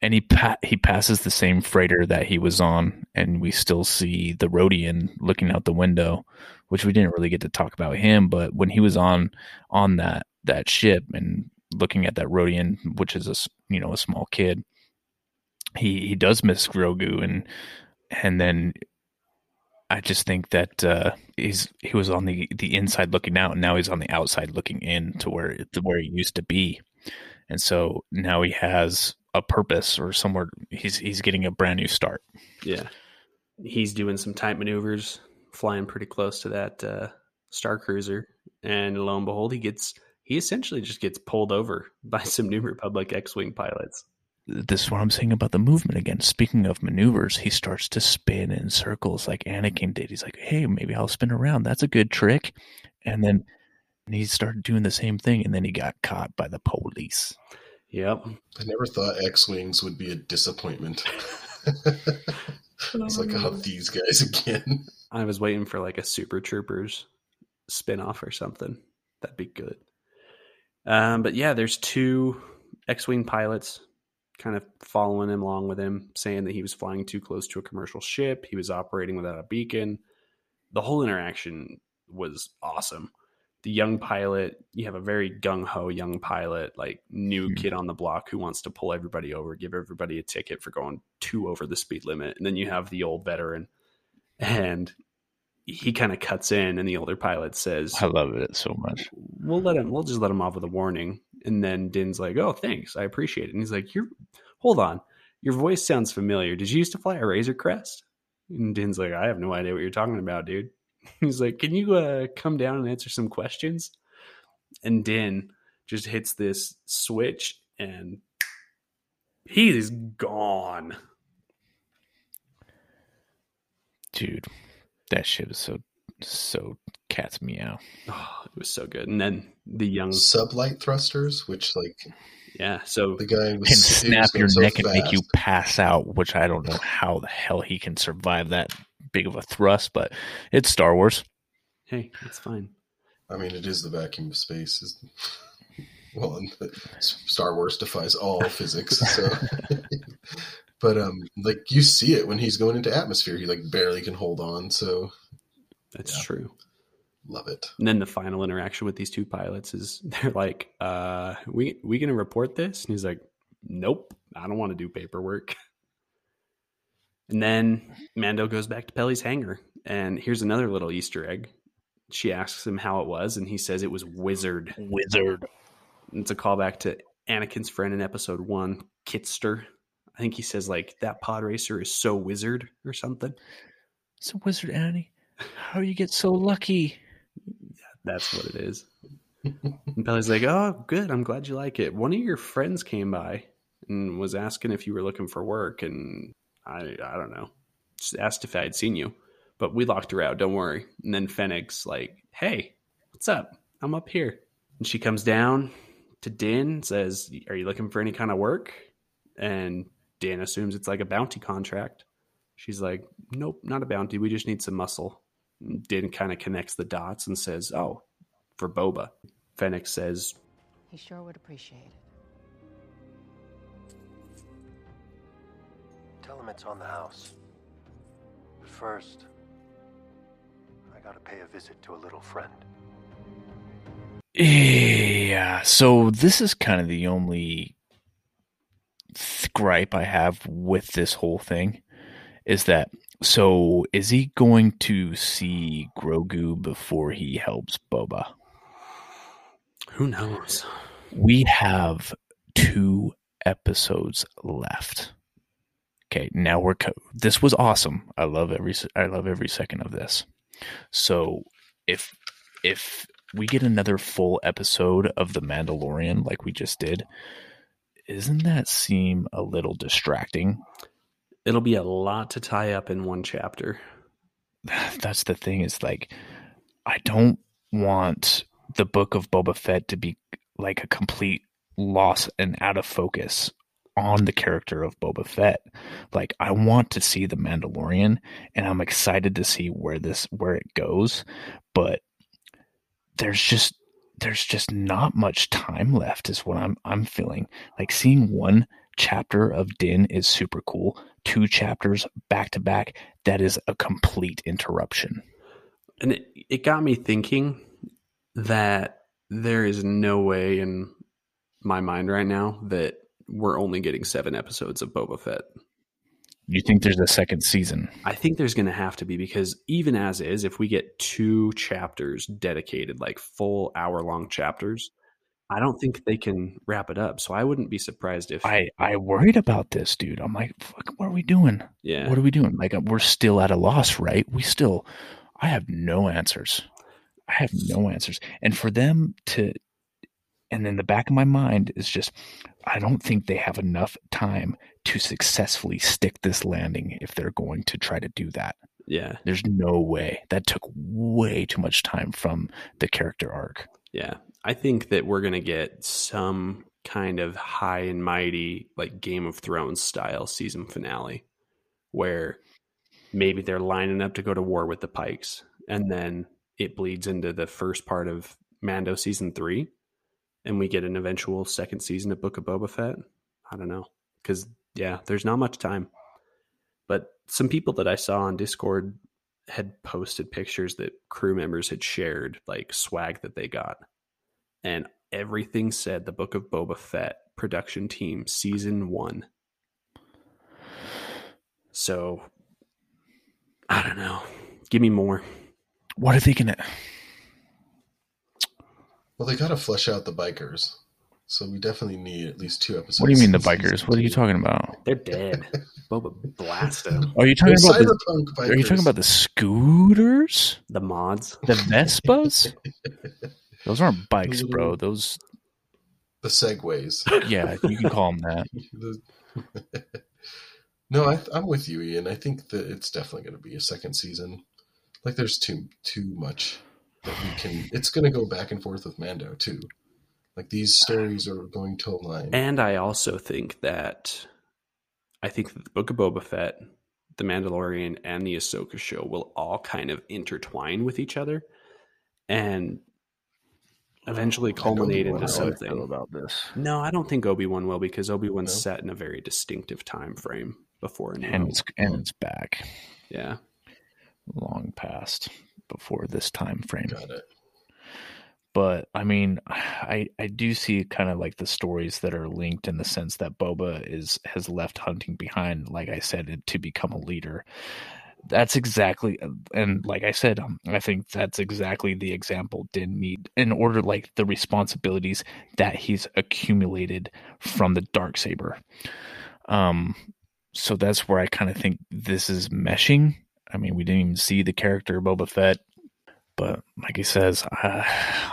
and he pa- he passes the same freighter that he was on, and we still see the Rodian looking out the window, which we didn't really get to talk about him. But when he was on on that that ship and looking at that Rodian, which is a you know a small kid, he he does miss Grogu, and and then I just think that uh, he's he was on the the inside looking out, and now he's on the outside looking in to where to where he used to be and so now he has a purpose or somewhere he's he's getting a brand new start. Yeah. He's doing some tight maneuvers, flying pretty close to that uh, Star Cruiser, and lo and behold, he gets he essentially just gets pulled over by some New Republic X-wing pilots. This is what I'm saying about the movement again. Speaking of maneuvers, he starts to spin in circles like Anakin did. He's like, "Hey, maybe I'll spin around. That's a good trick." And then and he started doing the same thing, and then he got caught by the police. Yep. I never thought X Wings would be a disappointment. it's like, oh, um, these guys again. I was waiting for like a Super Troopers spin-off or something. That'd be good. Um, but yeah, there's two X-wing pilots kind of following him along with him, saying that he was flying too close to a commercial ship. He was operating without a beacon. The whole interaction was awesome. The young pilot, you have a very gung ho young pilot, like new Mhm. kid on the block who wants to pull everybody over, give everybody a ticket for going two over the speed limit. And then you have the old veteran, and he kind of cuts in, and the older pilot says, I love it so much. we'll let him we'll just let him off with a warning. And then din's like oh thanks i appreciate it. And he's like you're hold on your voice sounds familiar. Did you used to fly a razor crest? And din's like i have no idea what you're talking about dude. He's like can you uh come down and answer some questions? And din just hits this switch and he is gone. Dude, that shit is so so cat's meow. oh, it was so good and then the young Sublight thrusters, which like yeah so the guy was Can he was snap going your so neck and make you pass out, which I don't know how the hell he can survive that big of a thrust, but it's Star Wars. hey it's fine I mean, it is the vacuum of space. Is well, and the- Star Wars defies all physics. So, but um, like you see it when he's going into atmosphere, he like barely can hold on. So, that's Yeah. true love it. And then the final interaction with these two pilots is they're like, uh, we we gonna report this? And he's like, Nope, I don't want to do paperwork. And then Mando goes back to Peli's hangar, and here's another little Easter egg. She asks him how it was, and he says it was wizard. Wizard. It's a callback to Anakin's friend in episode one, Kitster. I think he says like that pod racer is so wizard or something. So Wizard Annie, how you get so lucky? Yeah, That's what it is. and Peli's like, "Oh, good. I'm glad you like it. One of your friends came by and was asking if you were looking for work, and I, I don't know, just asked if I had seen you, but we locked her out. Don't worry." And then Fennec's like, "Hey, what's up? I'm up here." And she comes down to Din, says, "Are you looking for any kind of work?" And Din assumes it's like a bounty contract. She's like, "Nope, not a bounty. We just need some muscle." Din kind of connects the dots and says, "Oh, for Boba." Fennec says, He sure would appreciate it. Tell him it's on the house. But first, I gotta pay a visit to a little friend. Yeah. So this is kind of the only th- gripe I have with this whole thing is that so is he going to see Grogu before he helps Boba? "Who knows?" We have two episodes left. Okay, now we're co- this was awesome. I love every I love every second of this. So if if we get another full episode of The Mandalorian like we just did, isn't that seem a little distracting? It'll be a lot to tie up in one chapter. That's the thing is like I don't want the book of Boba Fett to be like a complete loss and out of focus on the character of Boba Fett. Like I want to see the Mandalorian and I'm excited to see where this where it goes, but there's just there's just not much time left is what I'm I'm feeling. Like seeing one chapter of Din is super cool. Two chapters back to back, that is a complete interruption. And it, it got me thinking that there is no way in my mind right now that we're only getting seven episodes of Boba Fett. You think there's a second season? I think there's going to have to be because even as is, if we get two chapters dedicated, like full hour long chapters, I don't think they can wrap it up. So I wouldn't be surprised if I I worried about this, dude. I'm like, fuck, what are we doing? yeah. What are we doing? Like, uh, we're still at a loss, right? We still, I have no answers. I have no answers. And for them to, and in the back of my mind is just, I don't think they have enough time to successfully stick this landing if they're going to try to do that. yeah. There's no way. That took way too much time from the character arc. Yeah. I think that we're going to get some kind of high and mighty, like Game of Thrones style season finale where maybe they're lining up to go to war with the Pikes and then it bleeds into the first part of Mando season three and we get an eventual second season of Book of Boba Fett. I don't know. Because, yeah, there's not much time. But some people that I saw on Discord had posted pictures that crew members had shared, like swag that they got. And everything said the Book of Boba Fett production team season one. So, I don't know. Give me more. What are they going to, Well, they got to flesh out the bikers, so we definitely need at least two episodes. what do you mean the bikers? What are you talking about? They're dead. Boba blast them. Are you talking The about the, bikers. are you talking about the scooters? The mods. The Vespas? Those aren't bikes, bro. Those, the segways? yeah, you can call them that. No, I, I'm with you, Ian. I think that it's definitely going to be a second season. Like, there's too too much that we can. It's going to go back and forth with Mando too. Like these stories are going to align. And I also think that I think that the Book of Boba Fett, The Mandalorian, and the Ahsoka show will all kind of intertwine with each other and eventually culminate into how I feel something. about this. No, I don't think Obi Wan will because Obi Wan's No? set in a very distinctive time frame before a And it's and it's back Yeah, long past before this time frame. Got it. But I mean, I I do see kind of like the stories that are linked in the sense that Boba is has left hunting behind, like I said, to become a leader. That's exactly, and like I said, um, I think that's exactly the example Din need in order, like the responsibilities that he's accumulated from the dark saber. Um, so that's where I kind of think this is meshing. I mean, we didn't even see the character Boba Fett, but like he says, uh,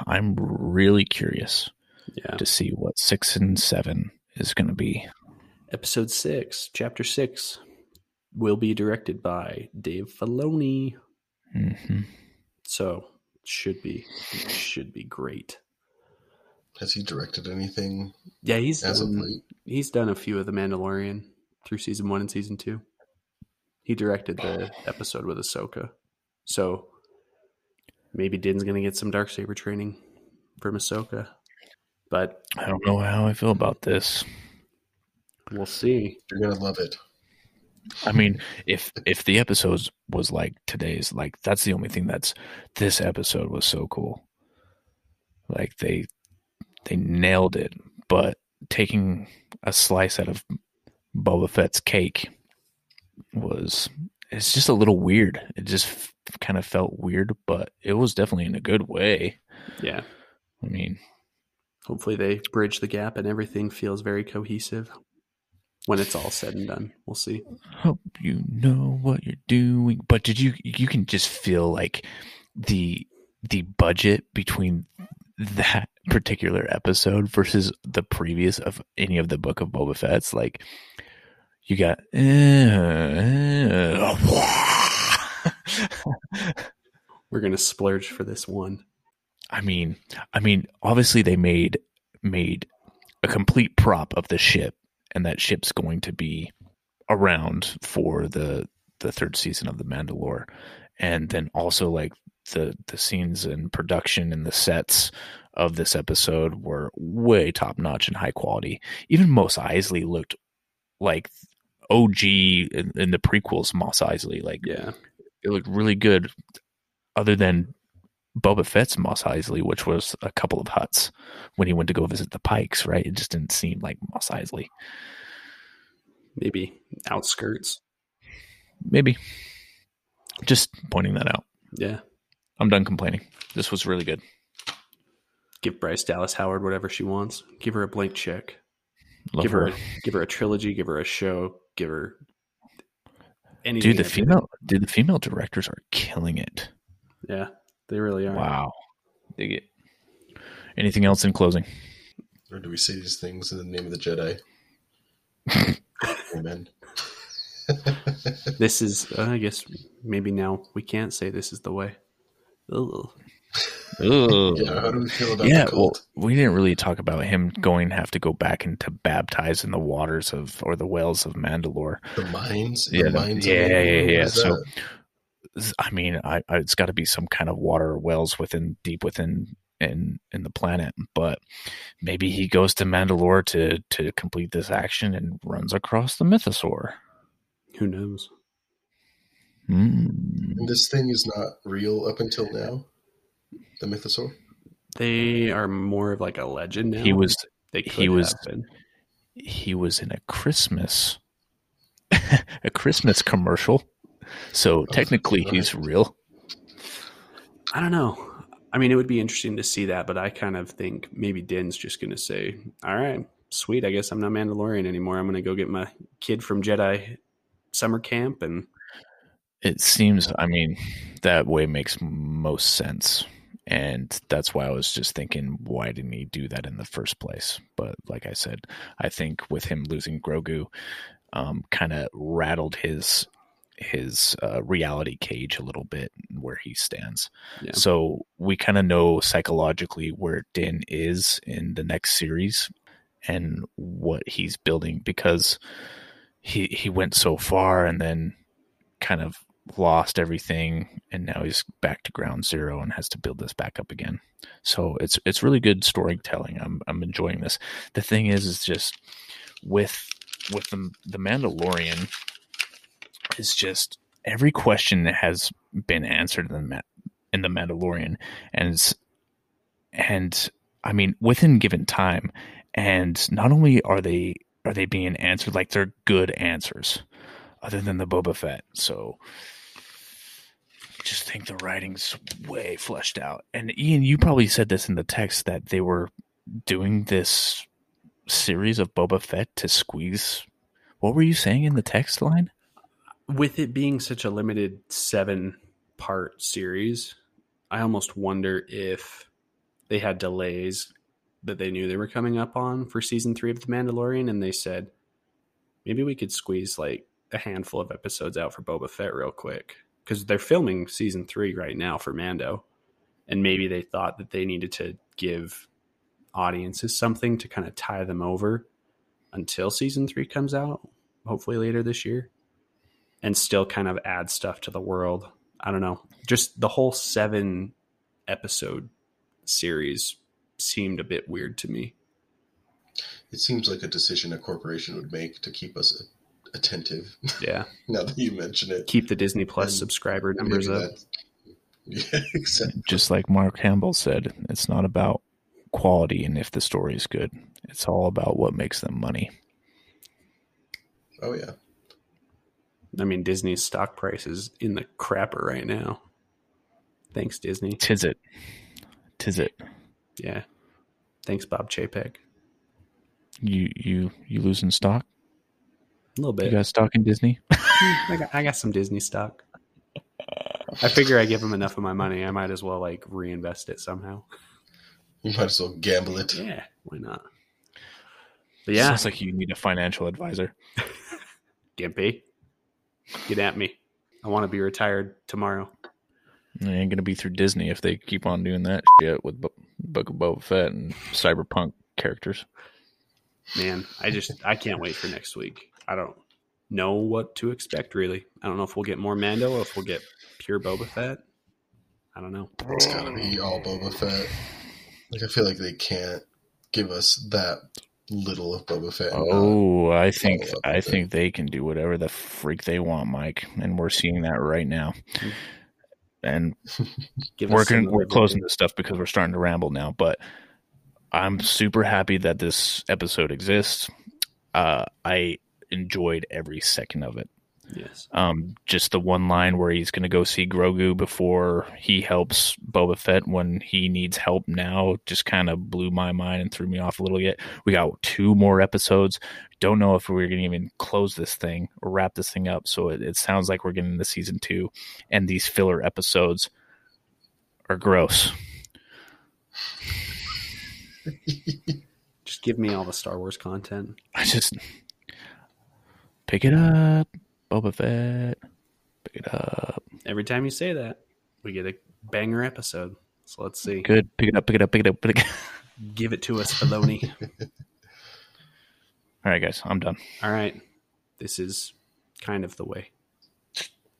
I'm really curious yeah. to see what six and seven is going to be. Episode six, chapter six, will be directed by Dave Filoni. hmm So should be should be great. Has he directed anything Yeah, he's as of done, late? he's done a few of the Mandalorian through season one and season two. He directed the episode with Ahsoka, so maybe Din's gonna get some dark saber training from Ahsoka, but I don't know how I feel about this. we'll see. You're gonna love it. I mean, if if the episodes was like today's, like that's the only thing that's this episode was so cool. Like they they nailed it, but taking a slice out of Boba Fett's cake was it's just a little weird. It just f- kind of felt weird, but it was definitely in a good way. Yeah, I mean, hopefully they bridge the gap and everything feels very cohesive when it's all said and done. We'll see. hope you know what you're doing. But did you you can just feel like the the budget between that particular episode versus the previous of any of the book of Boba Fett's like you got eh, eh, We're gonna splurge for this one. I mean, I mean, obviously they made made a complete prop of the ship, and that ship's going to be around for the the third season of the Mandalore, and then also like the the scenes and production and the sets of this episode were way top notch and high quality. Even Mos Eisley looked like OG in, in the prequels. Mos Eisley, like Yeah, it looked really good. Other than Boba Fett's Mos Eisley, which was a couple of huts when he went to go visit the Pikes, right? It just didn't seem like Mos Eisley. maybe outskirts. Maybe. Just pointing that out. Yeah, I'm done complaining. This was really good. give give Bryce Dallas Howard whatever she wants. Give her a blank check. Love give her, her. a, give her a trilogy. Give her a show. Give her anything. Dude, the after female dude, the female directors are killing it. Yeah, they really are. Wow. Dig it. Anything else in closing? Or do we say these things in the name of the Jedi? Amen. This is, uh, I guess, maybe now we can't say this is the way. Ugh. yeah, how do we feel about yeah, the well, we didn't really talk about him going to have to go back and to baptize in the waters of or the wells of Mandalore. the mines? The Yeah, the- mines yeah, yeah, yeah, yeah. So- that? I mean, I, I it's got to be some kind of water wells within deep within in in the planet, but maybe he goes to Mandalore to to complete this action and runs across the mythosaur. Who knows? Mm. And this thing is not real up until now? The mythosaur? They are more of like a legend now. He was They he was- have been. he was in a Christmas a Christmas commercial. So oh, technically right. he's real. I don't know. I mean, it would be interesting to see that, but I kind of think maybe Din's just going to say, "All right, sweet. I guess I'm not Mandalorian anymore. I'm going to go get my kid from Jedi summer camp." And It seems I mean that way makes most sense. And that's why I was just thinking why didn't he do that in the first place? But like I said, I think with him losing Grogu um kind of rattled his his uh, reality cage a little bit where he stands. yeah, So we kind of know psychologically where Din is in the next series and what he's building because he he went so far and then kind of lost everything and now he's back to ground zero and has to build this back up again. So it's it's really good storytelling. I'm I'm enjoying this. The thing is is just with with the the Mandalorian is just every question has been answered in the in the Mandalorian, and and I mean within given time, and not only are they are they being answered like they're good answers, other than the Boba Fett. So just think the writing's way fleshed out. And Ian, you probably said this in the text that they were doing this series of Boba Fett to squeeze. What were you saying in the text line? with it being such a limited seven part series, I almost wonder if they had delays that they knew they were coming up on for season three of The Mandalorian, and they said maybe we could squeeze like a handful of episodes out for Boba Fett real quick because they're filming season three right now for Mando, and maybe they thought that they needed to give audiences something to kind of tie them over until season three comes out, hopefully later this year and still kind of add stuff to the world. I don't know. Just the whole seven episode series seemed a bit weird to me. It seems like a decision a corporation would make to keep us attentive. Yeah. now that you mention it, Keep the Disney Plus Plus subscriber numbers up. Yeah, exactly. Just like Mark Campbell said, it's not about quality and if the story is good. It's all about what makes them money. Oh yeah. I mean, Disney's stock price is in the crapper right now. Thanks, Disney. Tis it. Tis it. Yeah. Thanks, Bob Chapek. You you you losing stock? A little bit. You bit. got stock in Disney? I, got, I got some Disney stock. I figure I give them enough of my money. I might as well like reinvest it somehow. You might as well gamble it. Yeah, why not? But yeah, Sounds like you need a financial advisor. Gimpy, get at me. I want to be retired tomorrow. It ain't gonna be through Disney if they keep on doing that shit with Bo- Book of Boba Fett and cyberpunk characters. Man, I just I can't wait for next week. I don't know what to expect really. I don't know if we'll get more Mando or if we'll get pure Boba Fett. I don't know. It's gotta be all Boba Fett. Like I feel like they can't give us that little of Boba Fett. Oh, I think I with think they can do whatever the freak they want, Mike, and we're seeing that right now. And Give we're us we're closing this stuff because we're starting to ramble now. But I'm super happy that this episode exists. Uh, I enjoyed every second of it. Yes. Um, just the one line where he's going to go see Grogu before he helps Boba Fett when he needs help now just kind of blew my mind and threw me off a little bit. We got two more episodes. Don't know if we're going to even close this thing or wrap this thing up. So it, it sounds like we're getting into season two, and these filler episodes are gross. Just give me all the Star Wars content. I just pick it up, Boba Fett. Pick it up. Every time you say that, we get a banger episode. So let's see. Good. Pick it up. Pick it up. Pick it up. Pick it up. Give it to us, Filoni. All right, guys. I'm done. all right. This is kind of the way.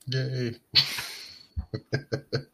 Yay.